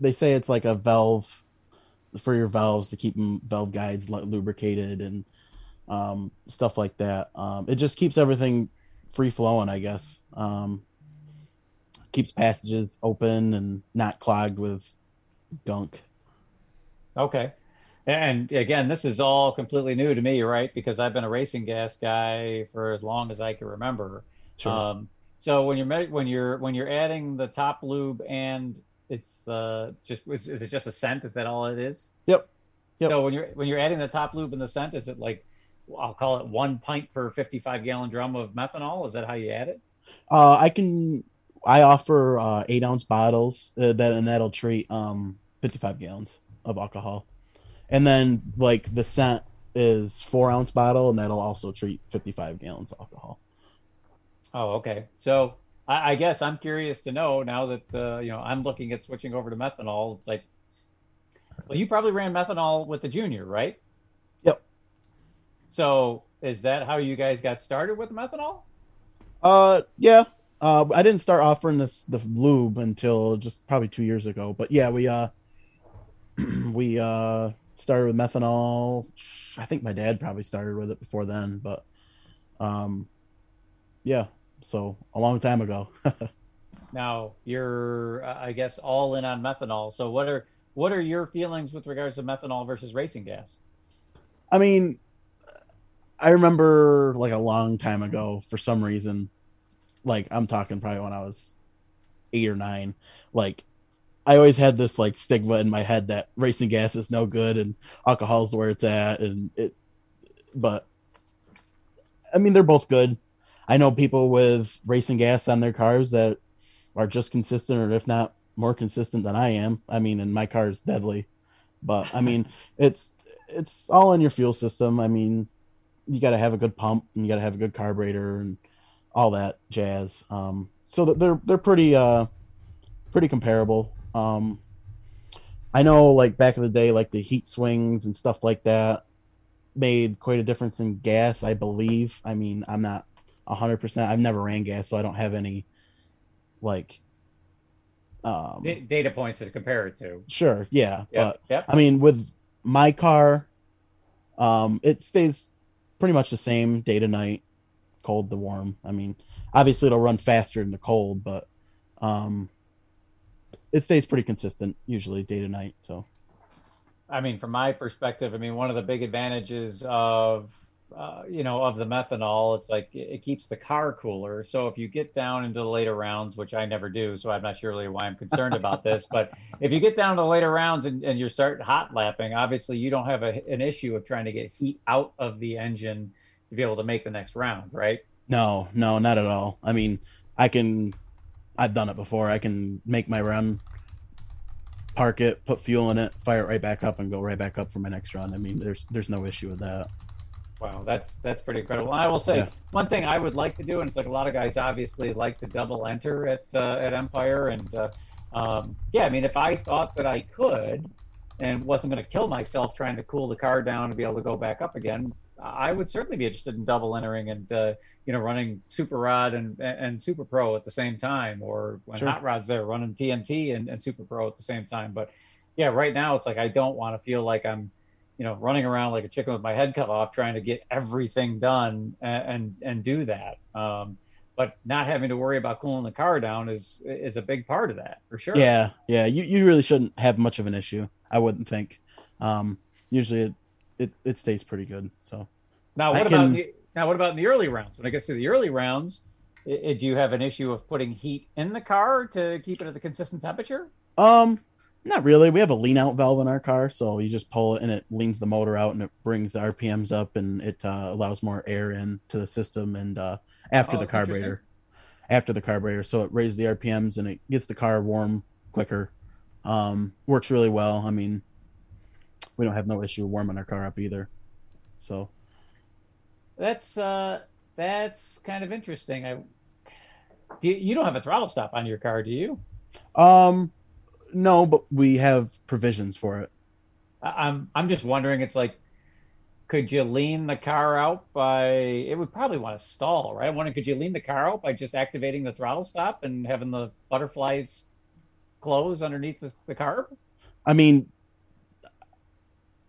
they say it's like a valve for your valves to keep them valve guides lubricated and um, stuff like that. Um, it just keeps everything free flowing, I guess. Um, keeps passages open and not clogged with gunk. Okay. And again, this is all completely new to me, right? Because I've been a racing gas guy for as long as I can remember. Sure. Um, so when you're when you're when you're adding the top lube and it's uh, just is, is, it just a scent? Is that all it is? Yep. Yep. So when you're when you're adding the top lube and the scent, is it like I'll call it one pint per 55 gallon drum of methanol? Is that how you add it? Uh, I can. I offer uh, eight ounce bottles uh, that and that'll treat um 55 gallons of alcohol and then like the scent is four ounce bottle, and that'll also treat 55 gallons of alcohol. Oh, okay. So I, I guess I'm curious to know now that uh, you know I'm looking at switching over to methanol. It's like, well, you probably ran methanol with the junior, right? So is that how you guys got started with methanol? Uh, yeah. Uh, I didn't start offering this the lube until just probably two years ago, but yeah, we uh, we uh started with methanol. I think my dad probably started with it before then, but um, yeah, so a long time ago. now you're, uh, I guess, all in on methanol. So what are what are your feelings with regards to methanol versus racing gas? I mean, I remember like a long time ago, for some reason, like I'm talking probably when I was eight or nine, like I always had this like stigma in my head that racing gas is no good and alcohol is where it's at, and it. But I mean, they're both good. I know people with racing gas on their cars that are just consistent, or if not more consistent than I am. I mean, and my car is deadly, but I mean, it's it's all in your fuel system. I mean, you got to have a good pump and you got to have a good carburetor and all that jazz. Um, so they're they're pretty uh pretty comparable. Um, I know, like back in the day, like the heat swings and stuff like that made quite a difference in gas. I believe. I mean, I'm not hundred percent. I've never ran gas, so I don't have any like um, D- data points to compare it to. Sure, yeah, yep, but yep. I mean, with my car, um, it stays pretty much the same day to night, cold to warm. I mean, obviously it'll run faster in the cold, but um, it stays pretty consistent usually day to night. So, I mean, from my perspective, I mean, one of the big advantages of uh, you know of the methanol, it's like it keeps the car cooler. So if you get down into the later rounds, which I never do, so I'm not sure really why I'm concerned about this, but if you get down to the later rounds and, and you start hot lapping, obviously you don't have a, an issue of trying to get heat out of the engine to be able to make the next round, right? No, no, not at all. I mean, I can I've done it before. I can make my run, park it, put fuel in it, fire it right back up, and go right back up for my next run. I mean, there's there's no issue with that. Wow, that's that's pretty incredible. I will say yeah. one thing I would like to do, and it's like a lot of guys obviously like to double enter at uh, at Empire, and uh, um, yeah, I mean, if I thought that I could and wasn't going to kill myself trying to cool the car down and be able to go back up again, I would certainly be interested in double entering and uh, you know running Super Rod and and Super Pro at the same time, or when sure. Hot Rod's there running TNT and, and Super Pro at the same time. But yeah, right now it's like I don't want to feel like I'm you know running around like a chicken with my head cut off trying to get everything done and and, and do that. Um, but not having to worry about cooling the car down is is a big part of that for sure. Yeah, yeah. You you really shouldn't have much of an issue. I wouldn't think. Um, usually it it, it stays pretty good. So now what I about can... the Now, what about in the early rounds? When it gets to the early rounds, do you have an issue of putting heat in the car to keep it at a consistent temperature? Um, not really. We have a lean out valve in our car, so you just pull it and it leans the motor out and it brings the RPMs up and it uh, allows more air into the system and uh, after oh, the carburetor. After the carburetor, so it raises the RPMs and it gets the car warm quicker. Um, works really well. I mean, we don't have no issue warming our car up either. So that's uh, that's kind of interesting. I do you, you don't have a throttle stop on your car, do you? Um, no, but we have provisions for it. I'm I'm just wondering. It's like, could you lean the car out by? It would probably want to stall, right? I'm wondering, could you lean the car out by just activating the throttle stop and having the butterflies close underneath the, the carb? I mean,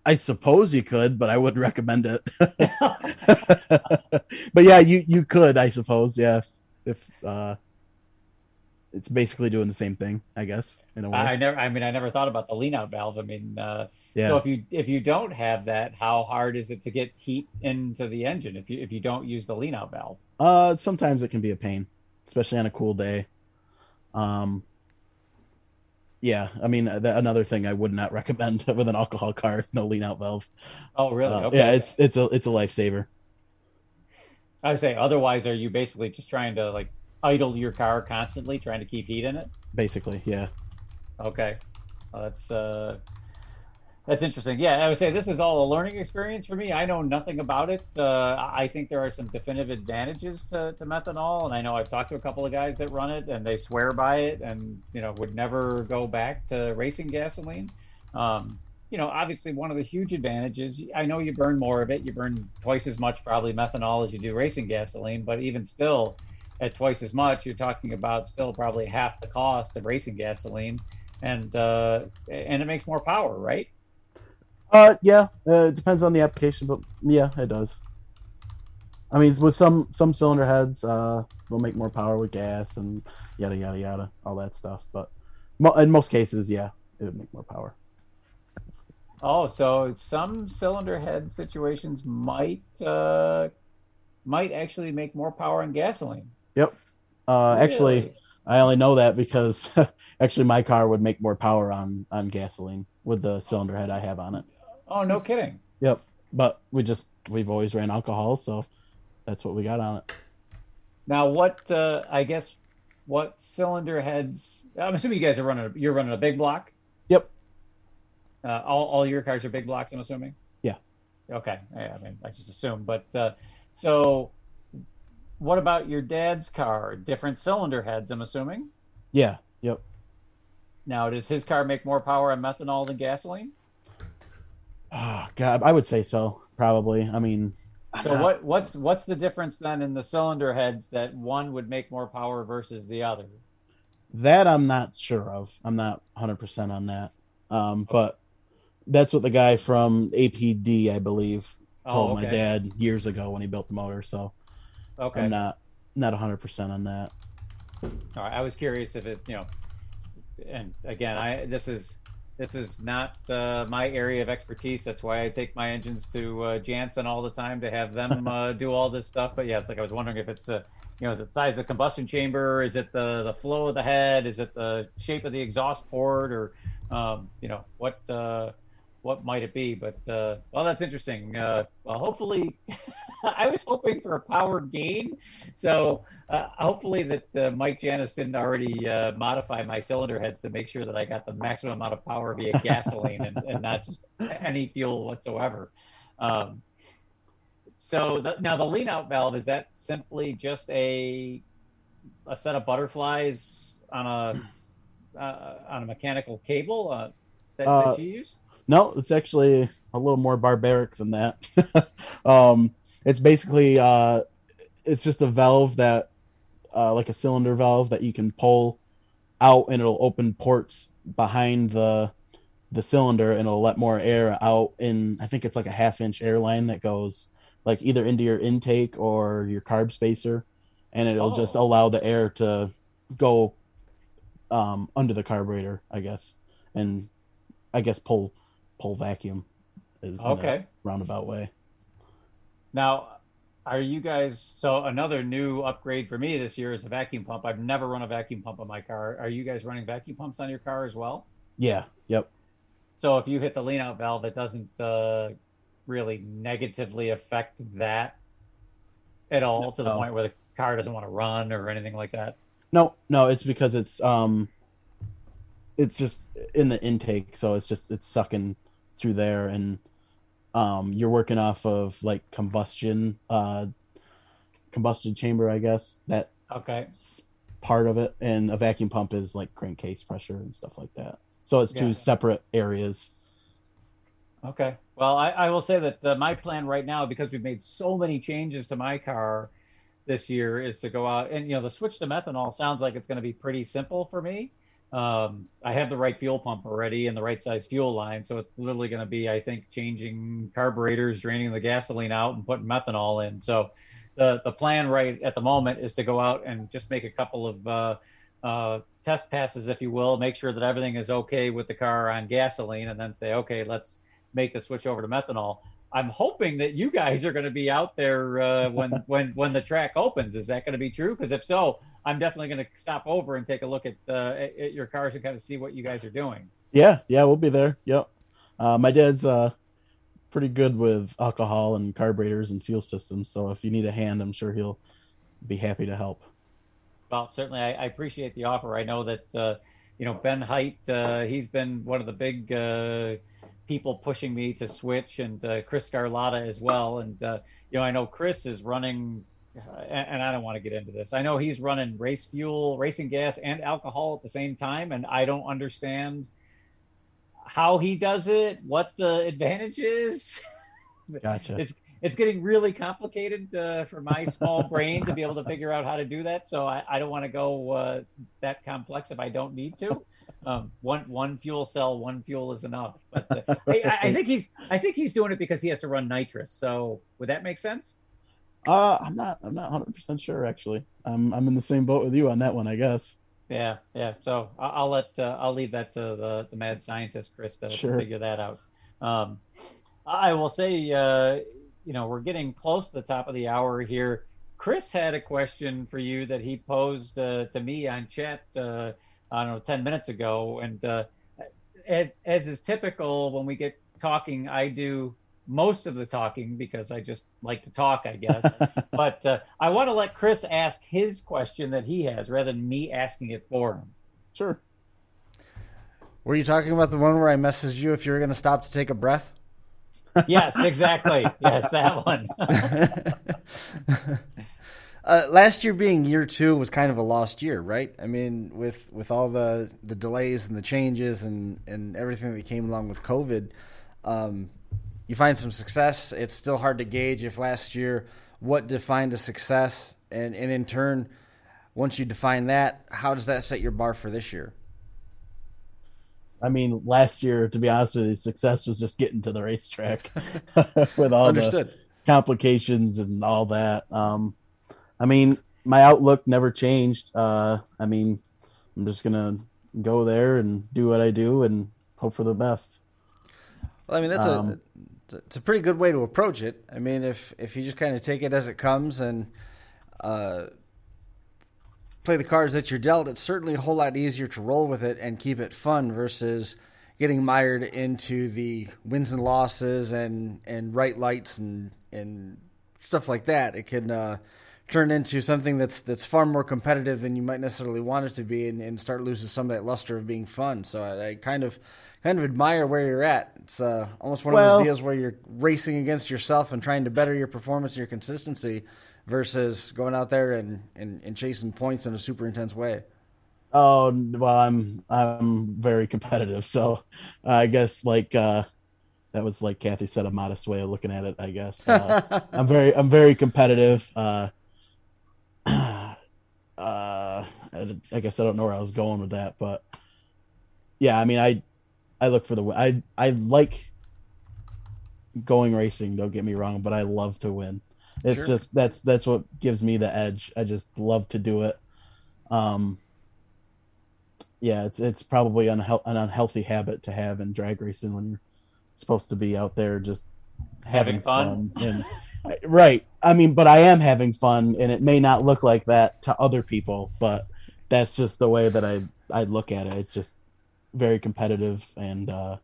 I suppose you could, but I wouldn't recommend it. but yeah, you you could, I suppose. Yeah, if, if uh, it's basically doing the same thing, I guess. In a way, I never. I mean, I never thought about the lean out valve. I mean, uh, yeah. So if you if you don't have that, how hard is it to get heat into the engine if you if you don't use the lean out valve? Uh, sometimes it can be a pain, especially on a cool day. Um, yeah, I mean, the, another thing I would not recommend with an alcohol car is no lean out valve. Oh, really? Uh, okay. Yeah, it's it's a it's a lifesaver. I say otherwise, are you basically just trying to like idle your car constantly, trying to keep heat in it? Basically, yeah. Okay, well, that's uh, that's interesting. Yeah, I would say this is all a learning experience for me. I know nothing about it. Uh, I think there are some definitive advantages to, to methanol, and I know I've talked to a couple of guys that run it, and they swear by it, and you know would never go back to racing gasoline. Um, you know, obviously one of the huge advantages. I know you burn more of it. You burn twice as much probably methanol as you do racing gasoline, but even still, at twice as much, you're talking about still probably half the cost of racing gasoline, and uh, and it makes more power, right? Uh, yeah, uh, it depends on the application, but yeah, it does. I mean, with some some cylinder heads, uh, they'll make more power with gas and yada yada yada, all that stuff. But mo- in most cases, yeah, it would make more power. Oh, so some cylinder head situations might uh, might actually make more power in gasoline. Yep. Uh, really? Actually, I only know that because actually my car would make more power on on gasoline with the cylinder head I have on it. Oh, no kidding. Yep. But we just we've always ran alcohol, so that's what we got on it. Now, what uh, I guess what cylinder heads? I'm assuming you guys are running. You're running a big block. Yep. Uh, all all your cars are big blocks. I'm assuming. Yeah. Okay. Yeah, I mean, I just assume. But uh, so, what about your dad's car? Different cylinder heads. I'm assuming. Yeah. Yep. Now, does his car make more power on methanol than gasoline? Oh, God, I would say so. Probably. I mean, so not... what what's what's the difference then in the cylinder heads that one would make more power versus the other? That I'm not sure of. I'm not 100% on that. Um, okay. but that's what the guy from APD, I believe, told oh, okay. my dad years ago when he built the motor. So okay. I'm not not 100% on that. All right, I was curious if it, you know, and again, I this is this is not uh, my area of expertise. That's why I take my engines to uh, Jansen all the time to have them uh, do all this stuff. But yeah, it's like I was wondering if it's a, you know, is it size of combustion chamber? Is it the the flow of the head? Is it the shape of the exhaust port? Or, um, you know, what uh, what might it be? But uh, well, that's interesting. Uh, well, hopefully, I was hoping for a power gain. So uh, hopefully that uh, Mike Janis didn't already uh, modify my cylinder heads to make sure that I got the maximum amount of power via gasoline and, and, not just any fuel whatsoever. Um, so the, now the lean out valve is that simply just a a set of butterflies on a uh, on a mechanical cable uh, that, that you use? No, it's actually a little more barbaric than that. um, it's basically uh, it's just a valve that uh, like a cylinder valve that you can pull out and it'll open ports behind the the cylinder and it'll let more air out in I think it's like a half inch airline that goes like either into your intake or your carb spacer and it'll oh. just allow the air to go um, under the carburetor, I guess, and I guess pull pull vacuum is okay roundabout way. Now, Are you guys so another new upgrade for me this year is a vacuum pump. I've never run a vacuum pump on my car. Are you guys running vacuum pumps on your car as well? Yeah. Yep. So if you hit the lean out valve, it doesn't uh, really negatively affect that at all to the point where the car doesn't want to run or anything like that. No, no, it's because it's um, it's just in the intake, so it's just it's sucking through there, and um, you're working off of like combustion, uh, combustion chamber, I guess that Okay. part of it, and a vacuum pump is like crankcase pressure and stuff like that. So it's two separate areas. Okay. Well, I, I will say that uh, my plan right now, because we've made so many changes to my car this year, is to go out and you know the switch to methanol sounds like it's going to be pretty simple for me. Um, I have the right fuel pump already and the right size fuel line, so it's literally going to be, I think, changing carburetors, draining the gasoline out, and putting methanol in. So the the plan right at the moment is to go out and just make a couple of uh, uh, test passes, if you will, make sure that everything is okay with the car on gasoline, and then say, okay, let's make the switch over to methanol. I'm hoping that you guys are going to be out there uh, when when when the track opens. Is that going to be true? Because if so, I'm definitely going to stop over and take a look at, uh, at at your cars and kind of see what you guys are doing. Yeah, yeah, we'll be there. Yep. Uh, my dad's uh pretty good with alcohol and carburetors and fuel systems, so if you need a hand, I'm sure he'll be happy to help. Well, certainly, I, I appreciate the offer. I know that uh, you know Ben Height. Uh, he's been one of the big uh, people pushing me to switch, and uh, Chris Scarlotta as well. And uh, you know, I know Chris is running, uh, and, and I don't want to get into this. I know he's running race fuel, racing gas, and alcohol at the same time, and I don't understand how he does it, what the advantage is. Gotcha. It's it's getting really complicated uh, for my small brain to be able to figure out how to do that. So I, I don't want to go uh, that complex if I don't need to. Um, one one fuel cell, one fuel is enough. But uh, I, I- think he's I think he's doing it because he has to run nitrous. So would that make sense? Uh, I'm not. I'm not 100 percent sure actually. I'm. I'm in the same boat with you on that one, I guess. Yeah, yeah. So I- I'll let uh, I'll leave that to the, the mad scientist Chris to, to figure that out. Um, I will say, uh, you know, we're getting close to the top of the hour here. Chris had a question for you that he posed uh, to me on chat. Uh, I don't know, ten minutes ago, and uh, as, as is typical when we get talking, I do most of the talking because I just like to talk, I guess but uh, I want to let Chris ask his question that he has rather than me asking it for him. Sure. Were you talking about the one where I messaged you if you were going to stop to take a breath? Yes, exactly. yes, that one. uh, last year being year two was kind of a lost year, right? I mean, with with all the, the delays and the changes and, and everything that came along with COVID, um, you find some success. It's still hard to gauge if last year what defined a success, and, and in turn, once you define that, how does that set your bar for this year? I mean, last year, to be honest with you, success was just getting to the racetrack with all the complications and all that. Um, I mean, my outlook never changed. Uh, I mean, I'm just gonna go there and do what I do and hope for the best. Well, I mean that's Um, a it's a pretty good way to approach it. I mean, if if you just kind of take it as it comes and uh, play the cards that you're dealt, it's certainly a whole lot easier to roll with it and keep it fun versus getting mired into the wins and losses and and right lights and and stuff like that. It can uh, turn into something that's that's far more competitive than you might necessarily want it to be, and, and start losing some of that luster of being fun. So I, I kind of kind of admire where you're at. It's uh, almost one of those deals where you're racing against yourself and trying to better your performance and your consistency versus going out there and, and, and chasing points in a super intense way. Oh well, I'm I'm very competitive, so I guess like uh, that was like Kathy said, a modest way of looking at it. I guess uh, I'm very I'm very competitive. Uh, uh, I, I guess I don't know where I was going with that, but yeah, I mean, I I look for the. I I like going racing. Don't get me wrong, but I love to win. It's Sure. just that's that's what gives me the edge. I just love to do it. Um, yeah, it's it's probably unhe- an unhealthy habit to have in drag racing when you're supposed to be out there just having, Having fun. fun. and right I mean, but I am having fun, and it may not look like that to other people, but that's just the way that I I look at it. It's just very competitive, and uh,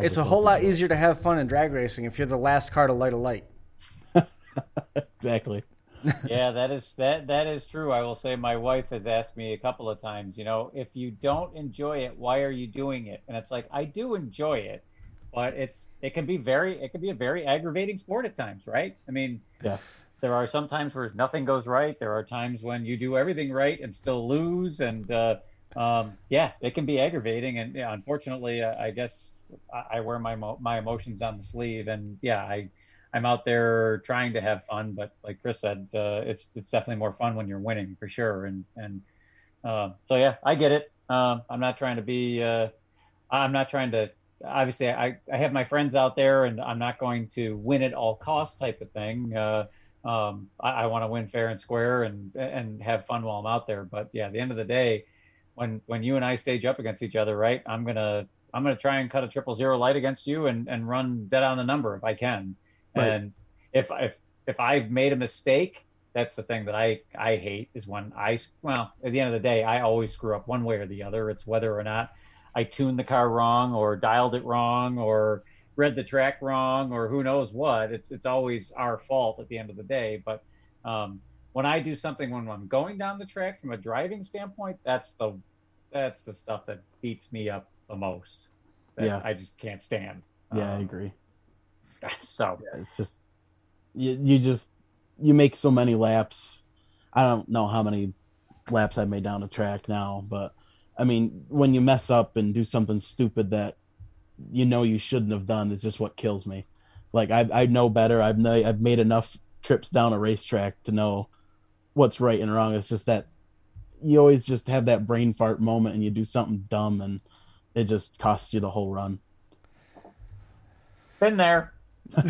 it's a whole lot easier to have fun in drag racing if you're the last car to light a light. exactly. yeah, that is that that is true. I will say my wife has asked me a couple of times, you know, if you don't enjoy it, why are you doing it? And it's like I do enjoy it, but it's it can be very it can be a very aggravating sport at times, right? I mean, yeah. There are some times where nothing goes right. There are times when you do everything right and still lose, and uh, um, yeah, it can be aggravating. And yeah, unfortunately, uh, I guess I, I wear my my emotions on the sleeve, and yeah, I I'm out there trying to have fun, but like Chris said, uh, it's it's definitely more fun when you're winning for sure. And and uh, so yeah, I get it. Um, I'm not trying to be. Uh, I'm not trying to obviously I, I have my friends out there and I'm not going to win at all costs type of thing. Uh, um, I, I want to win fair and square and and have fun while I'm out there. But yeah, at the end of the day, when when you and I stage up against each other, right? I'm gonna I'm gonna try and cut a triple zero light against you and and run dead on the number if I can. Right. And if if if I've made a mistake, that's the thing that I I hate is when I well at the end of the day I always screw up one way or the other. It's whether or not I tuned the car wrong or dialed it wrong or read the track wrong or who knows what. It's it's always our fault at the end of the day. But um, when I do something when I'm going down the track from a driving standpoint, that's the that's the stuff that beats me up the most. yeah, I just can't stand. Yeah, um, I agree. So yeah, it's just you you just you make so many laps. I don't know how many laps I made down the track now, but I mean, when you mess up and do something stupid that you know you shouldn't have done, it's just what kills me. Like I I know better. I've I've made enough trips down a racetrack to know what's right and wrong. It's just that you always just have that brain fart moment and you do something dumb and it just costs you the whole run. Been there.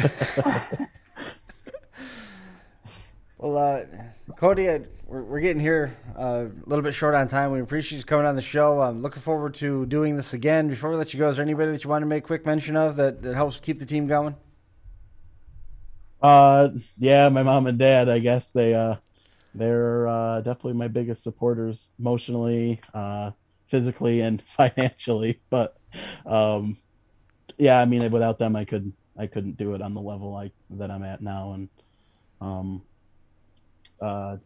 well, uh, Cody, I, we're, we're getting here uh, a little bit short on time. We appreciate you coming on the show. I'm looking forward to doing this again. Before we let you go, is there anybody that you want to make quick mention of that, that helps keep the team going? Uh, yeah, my mom and dad. I guess they uh, they're uh, definitely my biggest supporters, emotionally, uh, physically, and financially. But um, yeah, I mean, without them, I could I couldn't do it on the level like that I'm at now, and um, uh,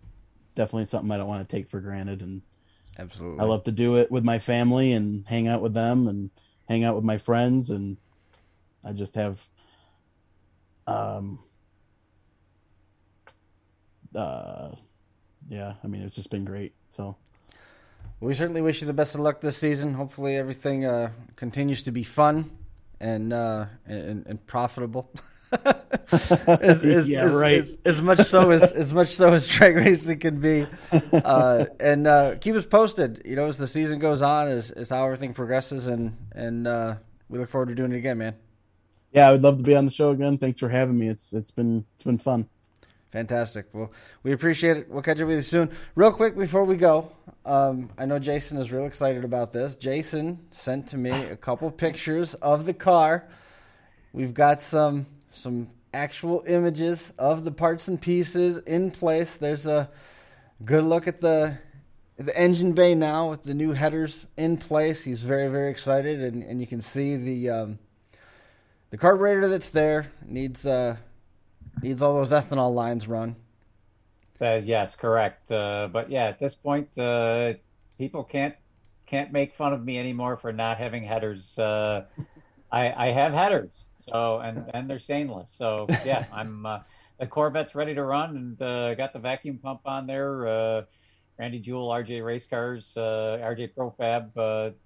definitely something I don't want to take for granted. And absolutely, I love to do it with my family and hang out with them and hang out with my friends, and I just have um uh yeah i mean it's just been great so we certainly wish you the best of luck this season hopefully everything uh continues to be fun and uh, and, and profitable. as, as, yeah, as, right. As, much so as as much so as drag racing can be, uh, and uh, keep us posted. You know, as the season goes on, as, as how everything progresses, and and uh, we look forward to doing it again, man. Yeah, I would love to be on the show again. Thanks for having me. It's it's been it's been fun. Fantastic. Well, we appreciate it. We'll catch up with you soon. Real quick before we go, um, I know Jason is real excited about this. Jason sent to me a couple pictures of the car. We've got some some actual images of the parts and pieces in place. There's a good look at the the engine bay now with the new headers in place. He's very very excited, and, and you can see the um, the carburetor that's there needs. Uh, Needs all those ethanol lines run. Uh, yes, correct. Uh, but yeah, at this point, uh, people can't can't make fun of me anymore for not having headers. Uh, I, I have headers, so and and they're stainless. So yeah, I'm uh, the Corvette's ready to run, and uh, got the vacuum pump on there. Randy Jewell, RJ Race Cars, RJ Profab,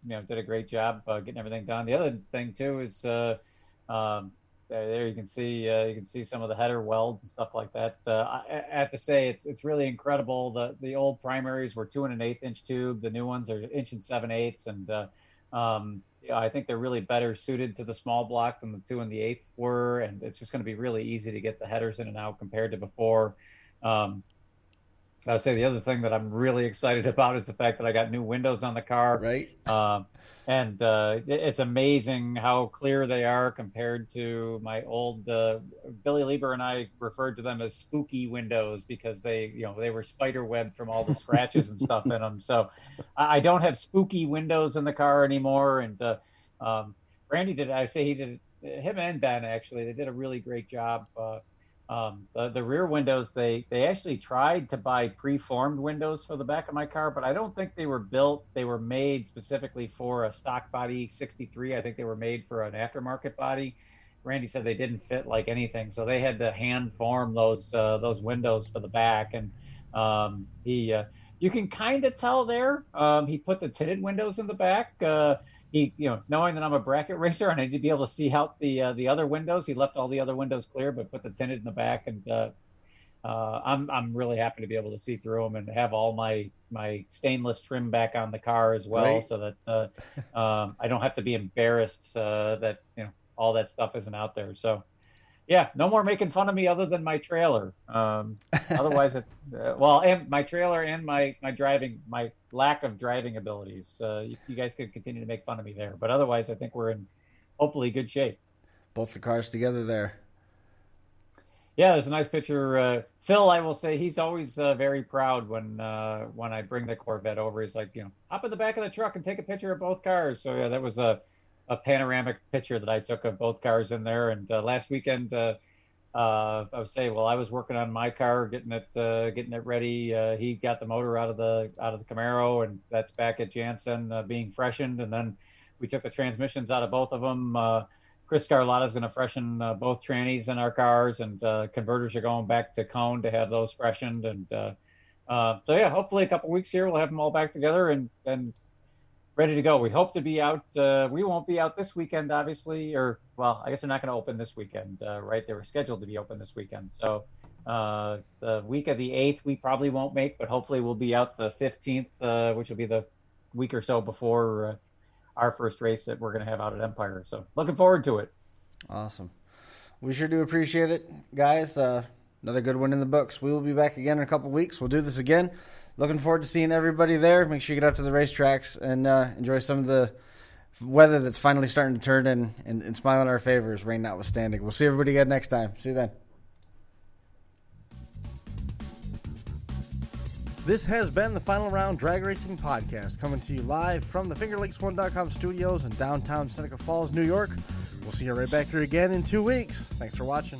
you know, did a great job getting everything done. The other thing too is. Um, there you can see uh, you can see some of the header welds and stuff like that. Uh, I, I, have to say it's it's really incredible. The the old primaries were two and an eighth inch tube. The new ones are inch and seven eighths, and uh, um, yeah, I think they're really better suited to the small block than the two and the eighths were. And it's just going to be really easy to get the headers in and out compared to before. Um, I'll say the other thing that I'm really excited about is the fact that I got new windows on the car. Right. Um, and uh, it's amazing how clear they are compared to my old uh, Billy Lieber and I referred to them as spooky windows because they you know they were spider web from all the scratches and stuff in them. So I don't have spooky windows in the car anymore. And uh, um, Randy did I say he did him and Ben actually they did a really great job. Um, the, the rear windows, they, they actually tried to buy preformed windows for the back of my car, but I don't think they were built. They were made specifically for a stock body 63. I think they were made for an aftermarket body. Randy said they didn't fit like anything, so they had to hand form those uh, those windows for the back. And um, he, uh, you can kind of tell there. Um, he put the tinted windows in the back. Uh, he, you know, knowing that I'm a bracket racer and I need to be able to see out the uh, the other windows, he left all the other windows clear, but put the tinted in the back. And uh, uh, I'm I'm really happy to be able to see through them and have all my my stainless trim back on the car as well, right. so that uh, um, I don't have to be embarrassed uh, that you know all that stuff isn't out there. So yeah, no more making fun of me other than my trailer. Um, otherwise, it, uh, well, and my trailer and my my driving, my lack of driving abilities. Uh, you, you, guys can continue to make fun of me there, but otherwise, I think we're in hopefully good shape. Both the cars together there. Yeah, there's a nice picture. Uh, Phil, I will say, he's always uh, very proud when uh, when I bring the Corvette over. He's like, you know, hop in the back of the truck and take a picture of both cars. So yeah, that was a a panoramic picture that I took of both cars in there. And uh, last weekend, uh, uh, I would say, well, I was working on my car, getting it uh, getting it ready. Uh, he got the motor out of the out of the Camaro, and that's back at Jansen uh, being freshened. And then we took the transmissions out of both of them. Chris Carlotta is going to freshen both trannies in our cars, and converters are going back to Coan to have those freshened. And so yeah, hopefully a couple weeks here we'll have them all back together and and ready to go. We hope to be out. Uh, we won't be out this weekend, obviously, or well, I guess they're not going to open this weekend, uh, right? They were scheduled to be open this weekend. So uh, the week of the eighth, we probably won't make, but hopefully we'll be out the fifteenth, uh, which will be the week or so before uh, our first race that we're going to have out at Empire. So looking forward to it. Awesome. We sure do appreciate it, guys. Uh, another good one in the books. We will be back again in a couple weeks. We'll do this again looking forward to seeing everybody there. Make sure you get out to the racetracks and uh, enjoy some of the weather that's finally starting to turn in and, and smile in our favors, rain notwithstanding. We'll see everybody again next time. See you then. This has been the Final Round Drag Racing Podcast, coming to you live from the FingerLakes1.com studios in downtown Seneca Falls, New York. We'll see you right back here again in two weeks. Thanks for watching.